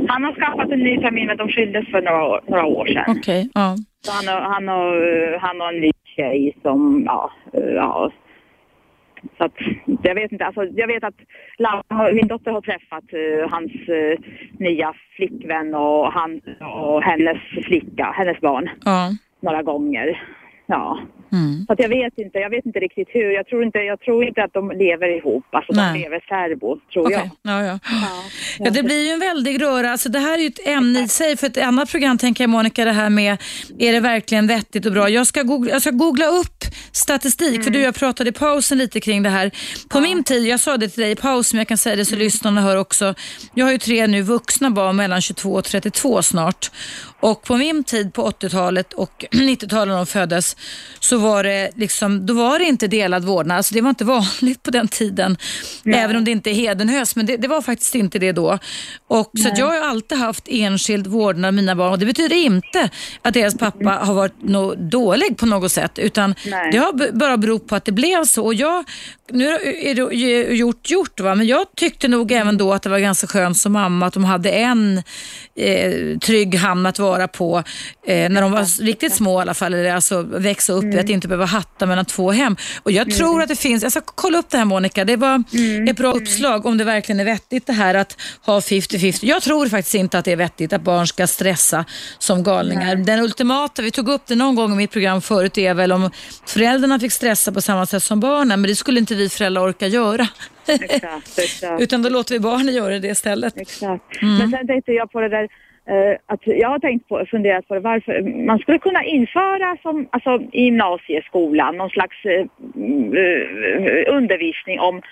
Han har skaffat en ny familj men de skildes för några, år- några år sedan.
Okej, ja.
Så han har, han, har, eh, han har en ny tjej som, ja, eh, ja. Så att, jag vet inte, alltså jag vet att Laura, min dotter har träffat eh, hans eh, nya flickvän och, han, och hennes flicka, hennes barn,
ja.
några gånger. Ja.
Mm.
Så att jag vet inte, jag vet inte riktigt hur. Jag tror inte, jag tror inte att de lever ihop. Alltså
Nej.
de lever särbo, tror
Okej,
jag.
ja, ja. Ja, det blir ju en väldig röra. Alltså, det här är ju ett ämne i sig. För ett annat program tänker jag Monica, det här med är det verkligen vettigt och bra? Jag ska googla, jag ska googla upp statistik, för du och jag pratade i pausen lite kring det här. På min tid, jag sa det till dig i pausen, men jag kan säga det så lyssnarna hör också. Jag har ju tre nu vuxna barn mellan 22 och 32 snart. Och på min tid på 80-talet och *clears throat* 90-talet när de föddes så var det liksom, då var det inte delad vårdnad. Alltså det var inte *laughs* vanligt på den tiden. Även om det inte är hedenhös, men det, det var faktiskt inte det då. Och, så att jag har alltid haft enskild vårdnad av mina barn och det betyder inte att deras pappa har varit no, dålig på något sätt utan
Nej.
det har bara berott på att det blev så. Och jag, nu är det gjort gjort va, men jag tyckte nog även då att det var ganska skönt som mamma att de hade en eh, trygg hamn att vara på eh, när de var riktigt små i alla fall, eller alltså växa upp i att inte behöva hatta mellan två hem. Och jag tror att det finns, jag ska kolla upp det här Monica, det var ett bra uppslag om det verkligen är vettigt det här att ha 50-50. Jag tror faktiskt inte att det är vettigt att barn ska stressa som galningar. Den ultimata, vi tog upp det någon gång i mitt program förut, är väl om föräldrarna fick stressa på samma sätt som barnen, men det skulle inte vi föräldrar orka göra.
Exakt, exakt. *laughs*
Utan då låter vi barnen göra det istället.
Exakt.
Mm.
Men sen tänkte jag på det där att jag har tänkt på, funderat på det, varför man skulle kunna införa som, alltså i gymnasieskolan någon slags eh, mm, eh, undervisning om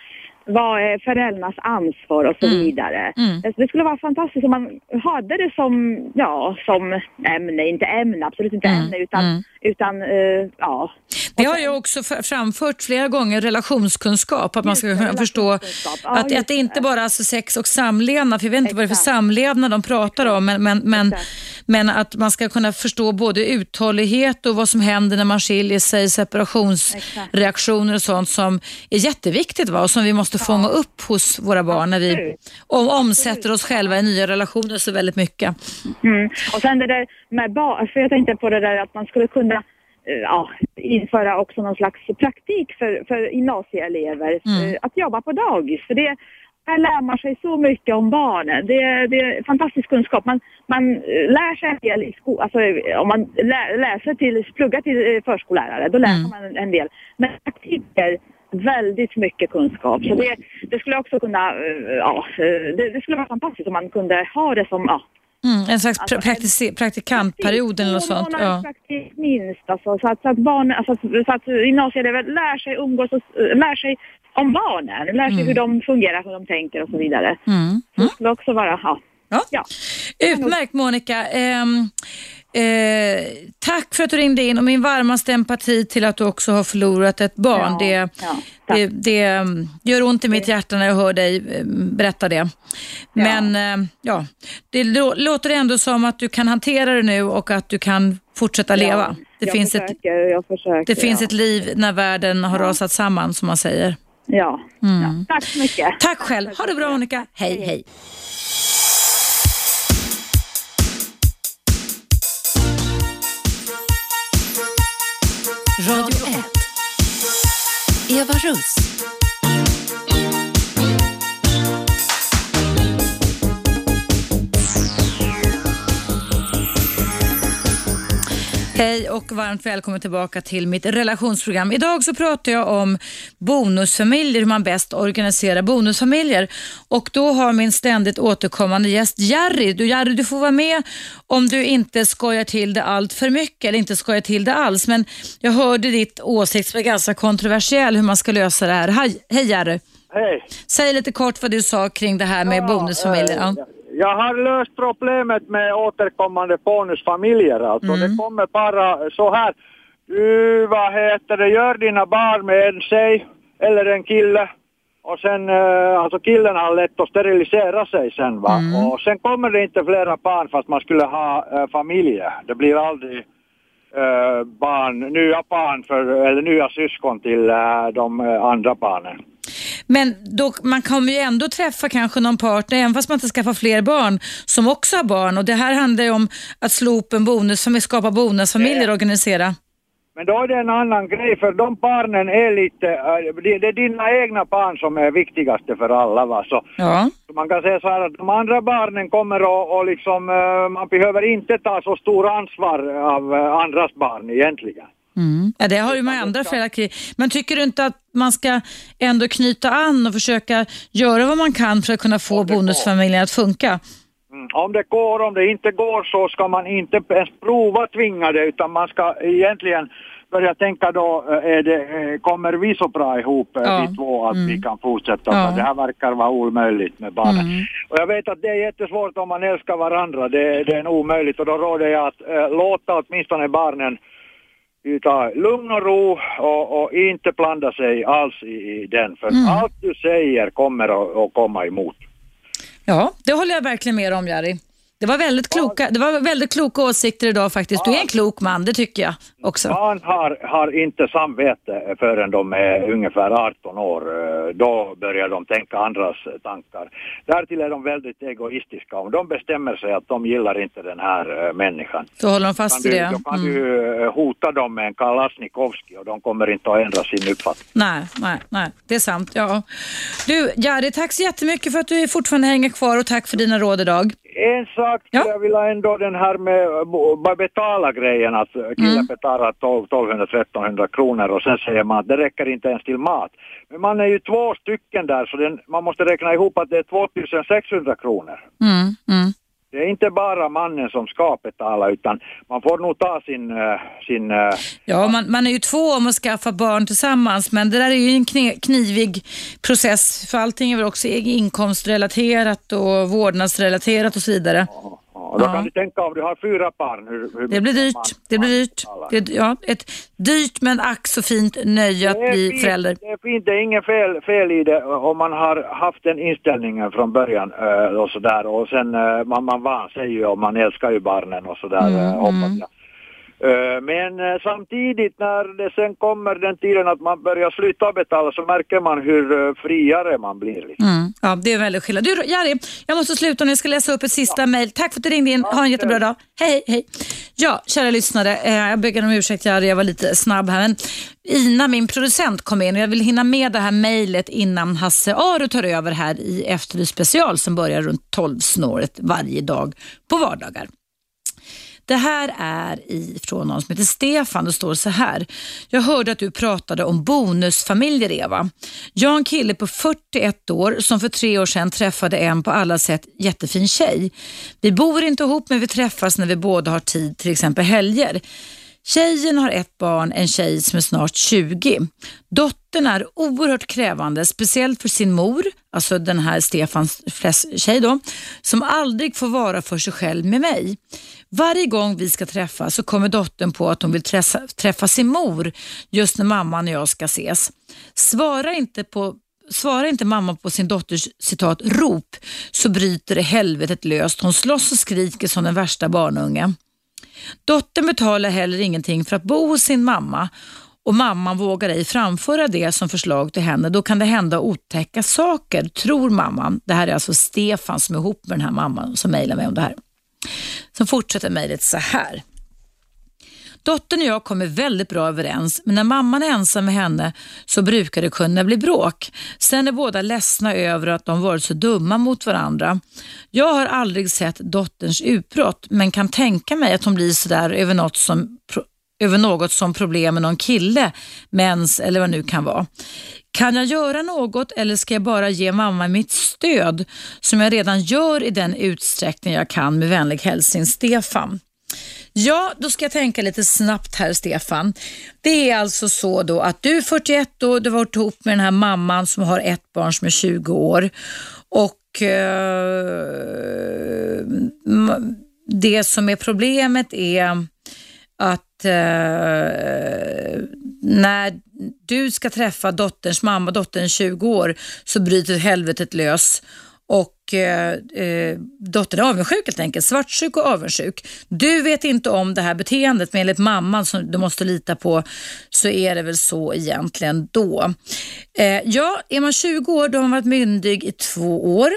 vad är föräldrarnas ansvar och så vidare.
Mm.
Det- Det skulle vara fantastiskt om man hade det som, ja, som ämne, inte ämne, absolut inte
Mm,
ämne, utan,
mm.
utan eh, ja.
Det har jag också framfört flera gånger, relationskunskap, att man ska kunna förstå att, att det inte bara är alltså sex och samlevnad, för jag vet inte vad det är för samlevnad de pratar om, men, men, men, men att man ska kunna förstå både uthållighet och vad som händer när man skiljer sig, separationsreaktioner och sånt som är jätteviktigt va? och som vi måste fånga upp hos våra barn när vi om, omsätter oss själva i nya relationer så väldigt mycket.
Mm. Och sen det där med barn, för jag tänkte på det där att man skulle kunna ja, införa också någon slags praktik för, för gymnasieelever
Mm.
eh, att jobba på dagis. För det, här lär man sig så mycket om barnen. Det, det är fantastisk kunskap. Man, man eh, lär sig en del i skolan, alltså eh, om man lä, läser till, pluggar till eh, förskollärare, då lär
Mm.
man en, del. Men praktik är väldigt mycket kunskap. Så det, det skulle också kunna, eh, ja, eh, det, det skulle vara fantastiskt om man kunde ha det som, ja,
Mm, en slags
Alltså,
pra- praktis- praktikantperiod eller något sånt. Ja.
praktik minst alltså, så, att, så att barn, alltså, så att gymnasieelever lär sig umgås och lär sig om barnen, lär sig hur de fungerar, hur de tänker och så vidare.
Mm.
Så det skulle också vara, ja.
Ja.
Ja.
Utmärkt Monica. Ehm, eh, tack för att du ringde in och min varmaste empati till att du också har förlorat ett barn.
Ja,
det,
ja,
det, det mm, gör ont i mitt hjärta när jag hör dig eh, berätta det. Men eh, ja, det lå- låter ändå som att du kan hantera det nu och att du kan fortsätta leva. Det,
jag
finns, ett,
försöker, jag försöker,
det finns
ja.
ett liv när världen har rasat samman som man säger.
Ja.
Mm.
ja. Tack så mycket.
Tack själv. Ha det bra Monica. Hej hej.
Radio 1. Eva Russ.
Hej och varmt välkommen tillbaka till mitt relationsprogram. Idag så pratar jag om bonusfamiljer, hur man bäst organiserar bonusfamiljer. Och då har min ständigt återkommande gäst Jerry. Du, Jerry, du får vara med om du inte skojar till det allt för mycket eller inte skojar till det alls. Men jag hörde ditt åsikt som är ganska kontroversiell hur man ska lösa det här. Hej, hej Jerry.
Hej.
Säg lite kort vad du sa kring det här med
Ja,
bonusfamiljer. Ja.
Jag har löst problemet med återkommande bonusfamiljer. Alltså.
Mm.
Det kommer bara så här. Du, vad heter det, gör dina barn med en tjej eller en kille Och sen, eh, alltså killen har lätt att sterilisera sig sen va. Och sen kommer det inte flera barn fast man skulle ha eh, familj. Det blir aldrig eh, barn, nya barn för, eller nya syskon till eh, de andra barnen.
Men då, man kommer ju ändå träffa kanske någon partner, även fast man inte skaffar fler barn, som också har barn. Och Det här handlar ju om att slå upp en bonusfamilj, skapa bonusfamiljer och organisera.
Men då är det en annan grej för de barnen är lite, eh, det det är dina egna barn som är viktigaste för alla va. Så
Ja.
så man kan säga så här att de andra barnen kommer och, och liksom, eh, man behöver inte ta så stor ansvar av eh, andras barn egentligen.
Mm. Ja, det har ju med andra föräldrar. Men tycker du inte att man ska ändå knyta an och försöka göra vad man kan för att kunna få bonusfamiljen att funka?
Mm. Om det går, om det inte går så ska man inte ens prova tvinga det utan man ska egentligen börja tänka då, eh, är det, eh, kommer vi så bra ihop eh,
Ja.
vi två att vi kan fortsätta?
Ja.
Det här verkar vara omöjligt med barnen.
Mm.
Och jag vet att det är jättesvårt om man älskar varandra, det, det är en omöjligt och då råder jag att eh, låta åtminstone barnen ta lugn och ro och, och inte blanda sig alls i, i den. För
Mm.
allt du säger kommer att, att komma emot.
Ja, det håller jag verkligen med om Jari. Det var väldigt kloka, det var väldigt kloka åsikter idag faktiskt. Du är en klok man, det tycker jag också.
Barn har, har inte samvete förrän de är ungefär 18 år. Då börjar de tänka andras tankar. Därtill är de väldigt egoistiska. Om de bestämmer sig att de gillar inte den här eh, människan
Då håller de fast
du,
det.
då kan
Mm.
du eh, hota dem med en Kalasnikovski och de kommer inte att ändra sin uppfattning.
Nej, nej, nej, det är sant. Ja. Du, Jari, tack så jättemycket för att du fortfarande hänger kvar och tack för dina råd idag.
En sak
Ja.
jag vill ha ändå den här med eh, bara betala grejen att killen
Mm.
betalar 12 1200-1300 kronor och sen säger man att det räcker inte ens till mat. Men man är ju två stycken där så den, man måste räkna ihop att det är 2600 kronor.
Mm, mm.
Det är inte bara mannen som ska betala utan man får nog ta sin, eh, sin eh,
Ja, man, man är ju två om att skaffa barn tillsammans, men det där är ju en knivig process, för allting är väl också inkomstrelaterat och vårdnadsrelaterat och så vidare.
Och då
Ja.
kan du tänka om du har fyra barn. Hur, hur
Det blir dyrt.
man-
Det blir dyrt. Det, ja, ett dyrt men ack så fint nöje att bli
fint,
förälder.
Det är fint, det är inget fel, fel i det om man har haft den inställningen från början eh, och sådär och sen eh, man, man van sig ju och man älskar ju barnen och sådär
Mm,
eh, hoppas jag. Eh, Men eh, samtidigt när det sen kommer den tiden att man börjar sluta betala så märker man hur eh, friare man blir. Liksom.
Mm. Ja, det är väldigt skillnad. Du Jari, jag måste sluta nu. Jag ska läsa upp ett sista mejl. Tack för att du ringde in. Ha en jättebra dag. Hej, hej. Ja, kära lyssnare. Jag ber om ursäkt Jari, jag var lite snabb här. Men Ina, min producent, kom in och jag vill hinna med det här mejlet innan Hasse Aro tar över här i Efterlyst special som börjar runt 12-snåret varje dag på vardagar. Det här är ifrån någon som heter Stefan. Det står så här. Jag hörde att du pratade om bonusfamiljer Eva. Jag har en kille på 41 år som för tre år sedan träffade en på alla sätt jättefin tjej. Vi bor inte ihop men vi träffas när vi båda har tid, till exempel helger. Tjejen har ett barn, en tjej som är snart 20. Dottern är oerhört krävande, speciellt för sin mor, alltså den här Stefans tjej då, som aldrig får vara för sig själv med mig. Varje gång vi ska träffas så kommer dottern på att hon vill träffa, träffa sin mor just när mamman och jag ska ses. Svara inte på Svarar inte mamma på sin dotters citat rop så bryter det helvetet löst. Hon slåss och skriker som den värsta barnungen. Dottern betalar heller ingenting för att bo hos sin mamma och mamman vågar ej framföra det som förslag till henne. Då kan det hända otäcka saker, tror mamman. Det här är alltså Stefan som är ihop med den här mamman som mejlar mig om det här. Sen fortsätter mejlet så här. Dottern och jag kommer väldigt bra överens, men när mamman är ensam med henne så brukar det kunna bli bråk. Sen är båda ledsna över att de varit så dumma mot varandra. Jag har aldrig sett dotterns utbrott, men kan tänka mig att hon blir sådär över något som över något som problem med någon kille, mens eller vad det nu kan vara. Kan jag göra något eller ska jag bara ge mamma mitt stöd som jag redan gör i den utsträckning jag kan med vänlig hälsning Stefan? Ja, då ska jag tänka lite snabbt här Stefan. Det är alltså så då att du är 41 år, du har varit ihop med den här mamman som har ett barn som är 20 år och eh, det som är problemet är att eh, när du ska träffa dotterns mamma, dottern 20 år, så bryter helvetet lös och eh, eh, dottern är avundsjuk helt enkelt. Svartsjuk och avundsjuk. Du vet inte om det här beteendet men enligt mamman som du måste lita på så är det väl så egentligen då. Eh, ja, är man 20 år då har man varit myndig i två år.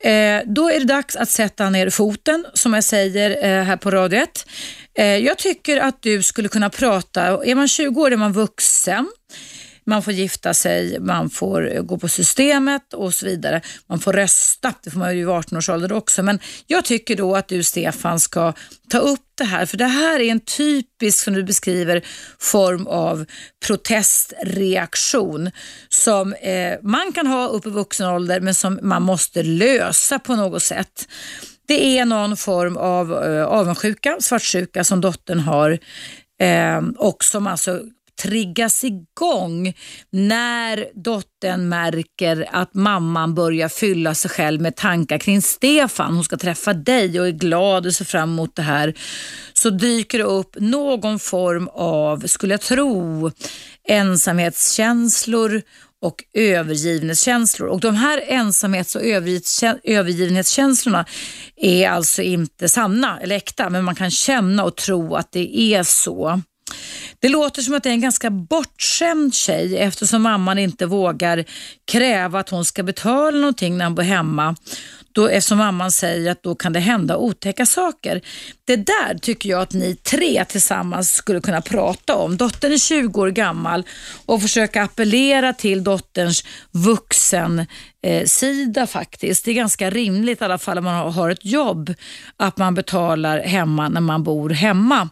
Eh, då är det dags att sätta ner foten som jag säger eh, här på Radio 1. Eh, jag tycker att du skulle kunna prata, är man 20 år är man vuxen. Man får gifta sig, man får eh, gå på systemet och så vidare. Man får rösta, det får man ju i 18 års ålder också. Men jag tycker då att du Stefan ska ta upp det här, för det här är en typisk, som du beskriver, form av protestreaktion som eh, man kan ha upp i vuxen ålder men som man måste lösa på något sätt. Det är någon form av eh, avundsjuka, svartsjuka som dottern har eh, och som alltså triggas igång när dottern märker att mamman börjar fylla sig själv med tankar kring Stefan. Hon ska träffa dig och är glad och ser fram emot det här. Så dyker det upp någon form av, skulle jag tro, ensamhetskänslor och övergivenhetskänslor. Och de här ensamhets och övergivenhetskänslorna är alltså inte sanna eller äkta, men man kan känna och tro att det är så. Det låter som att det är en ganska bortskämd tjej eftersom mamman inte vågar kräva att hon ska betala någonting när han bor hemma. Då, eftersom mamman säger att då kan det hända otäcka saker. Det där tycker jag att ni tre tillsammans skulle kunna prata om. Dottern är 20 år gammal och försöka appellera till dotterns vuxen eh, sida faktiskt. Det är ganska rimligt i alla fall om man har ett jobb att man betalar hemma när man bor hemma.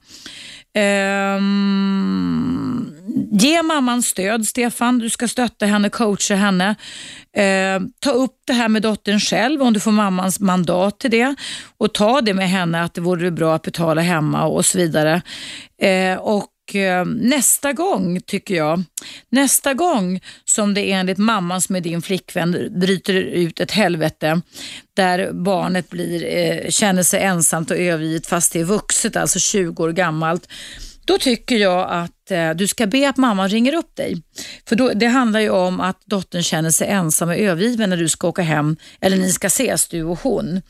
Um, ge mamman stöd, Stefan. Du ska stötta henne, coacha henne. Uh, ta upp det här med dottern själv om du får mammans mandat till det och ta det med henne att det vore bra att betala hemma och så vidare. Uh, och Eh, nästa gång, tycker jag, nästa gång som det enligt mamman som är din flickvän bryter ut ett helvete där barnet blir, eh, känner sig ensamt och övergivet fast det är vuxet, alltså 20 år gammalt, då tycker jag att eh, du ska be att mamma ringer upp dig. För då, Det handlar ju om att dottern känner sig ensam och övergiven när du ska åka hem, eller ni ska ses du och hon.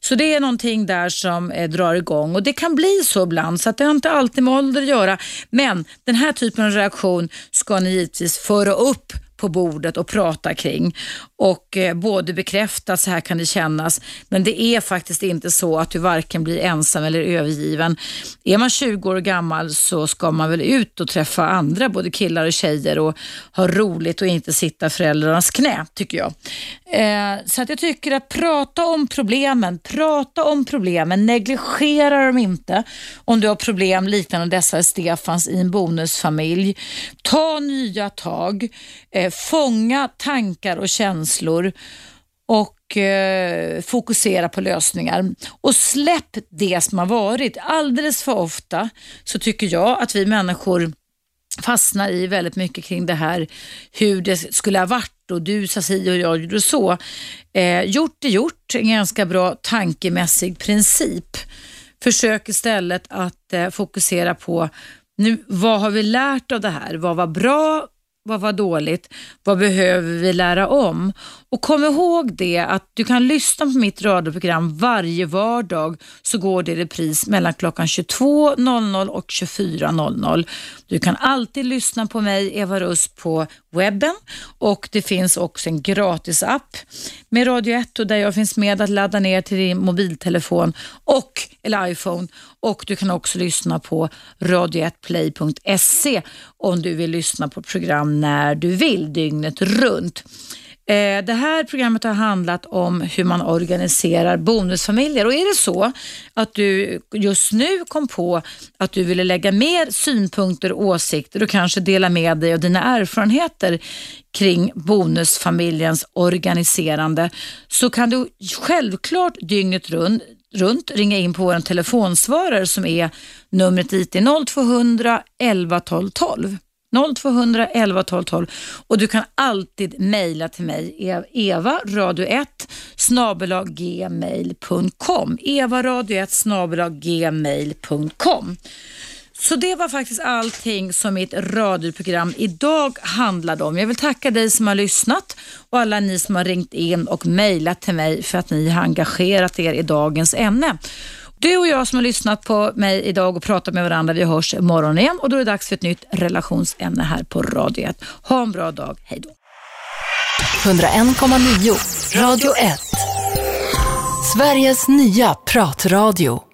Så det är någonting där som eh, drar igång och det kan bli så ibland så att det har inte alltid med ålder att göra. Men den här typen av reaktion ska ni givetvis föra upp på bordet och prata kring och eh, både bekräfta att så här kan det kännas men det är faktiskt inte så att du varken blir ensam eller övergiven. Är man 20 år gammal så ska man väl ut och träffa andra, både killar och tjejer och ha roligt och inte sitta i föräldrarnas knä tycker jag. Eh, så att jag tycker att prata om problemen, prata om problemen, negligera dem inte om du har problem liknande dessa Stefans i en bonusfamilj. Ta nya tag, eh, fånga tankar och känslor och eh, fokusera på lösningar. Och släpp det som har varit. Alldeles för ofta så tycker jag att vi människor fastnar i väldigt mycket kring det här hur det skulle ha varit och du sa si och jag gjorde så. Eh, gjort är gjort, en ganska bra tankemässig princip. Försök istället att eh, fokusera på nu, vad har vi lärt av det här? Vad var bra? Vad var dåligt? Vad behöver vi lära om? Och kom ihåg det att du kan lyssna på mitt radioprogram varje vardag så går det i repris mellan klockan 22.00 och 24.00. Du kan alltid lyssna på mig, Eva Russ, på webben och det finns också en gratis app med Radio 1 där jag finns med att ladda ner till din mobiltelefon och eller iPhone och du kan också lyssna på radio1play.se om du vill lyssna på program när du vill dygnet runt. Eh, det här programmet har handlat om hur man organiserar bonusfamiljer och är det så att du just nu kom på att du ville lägga mer synpunkter och åsikter och kanske dela med dig av dina erfarenheter kring bonusfamiljens organiserande så kan du självklart dygnet runt runt, ringa in på vår telefonsvarare som är numret dit 0200 11 12 12. 0200 11 12 12 och du kan alltid mejla till mig e- Eva radio 1 gmail.com Eva radio 1 gmail.com Så det var faktiskt allting som mitt radioprogram idag handlade om. Jag vill tacka dig som har lyssnat och alla ni som har ringt in och mejlat till mig för att ni har engagerat er i dagens ämne. Du och jag som har lyssnat på mig idag och pratat med varandra, vi hörs imorgon igen och då är det dags för ett nytt relationsämne här på Radio 1. Ha en bra dag, hej då.
101,9 Radio 1 Sveriges nya pratradio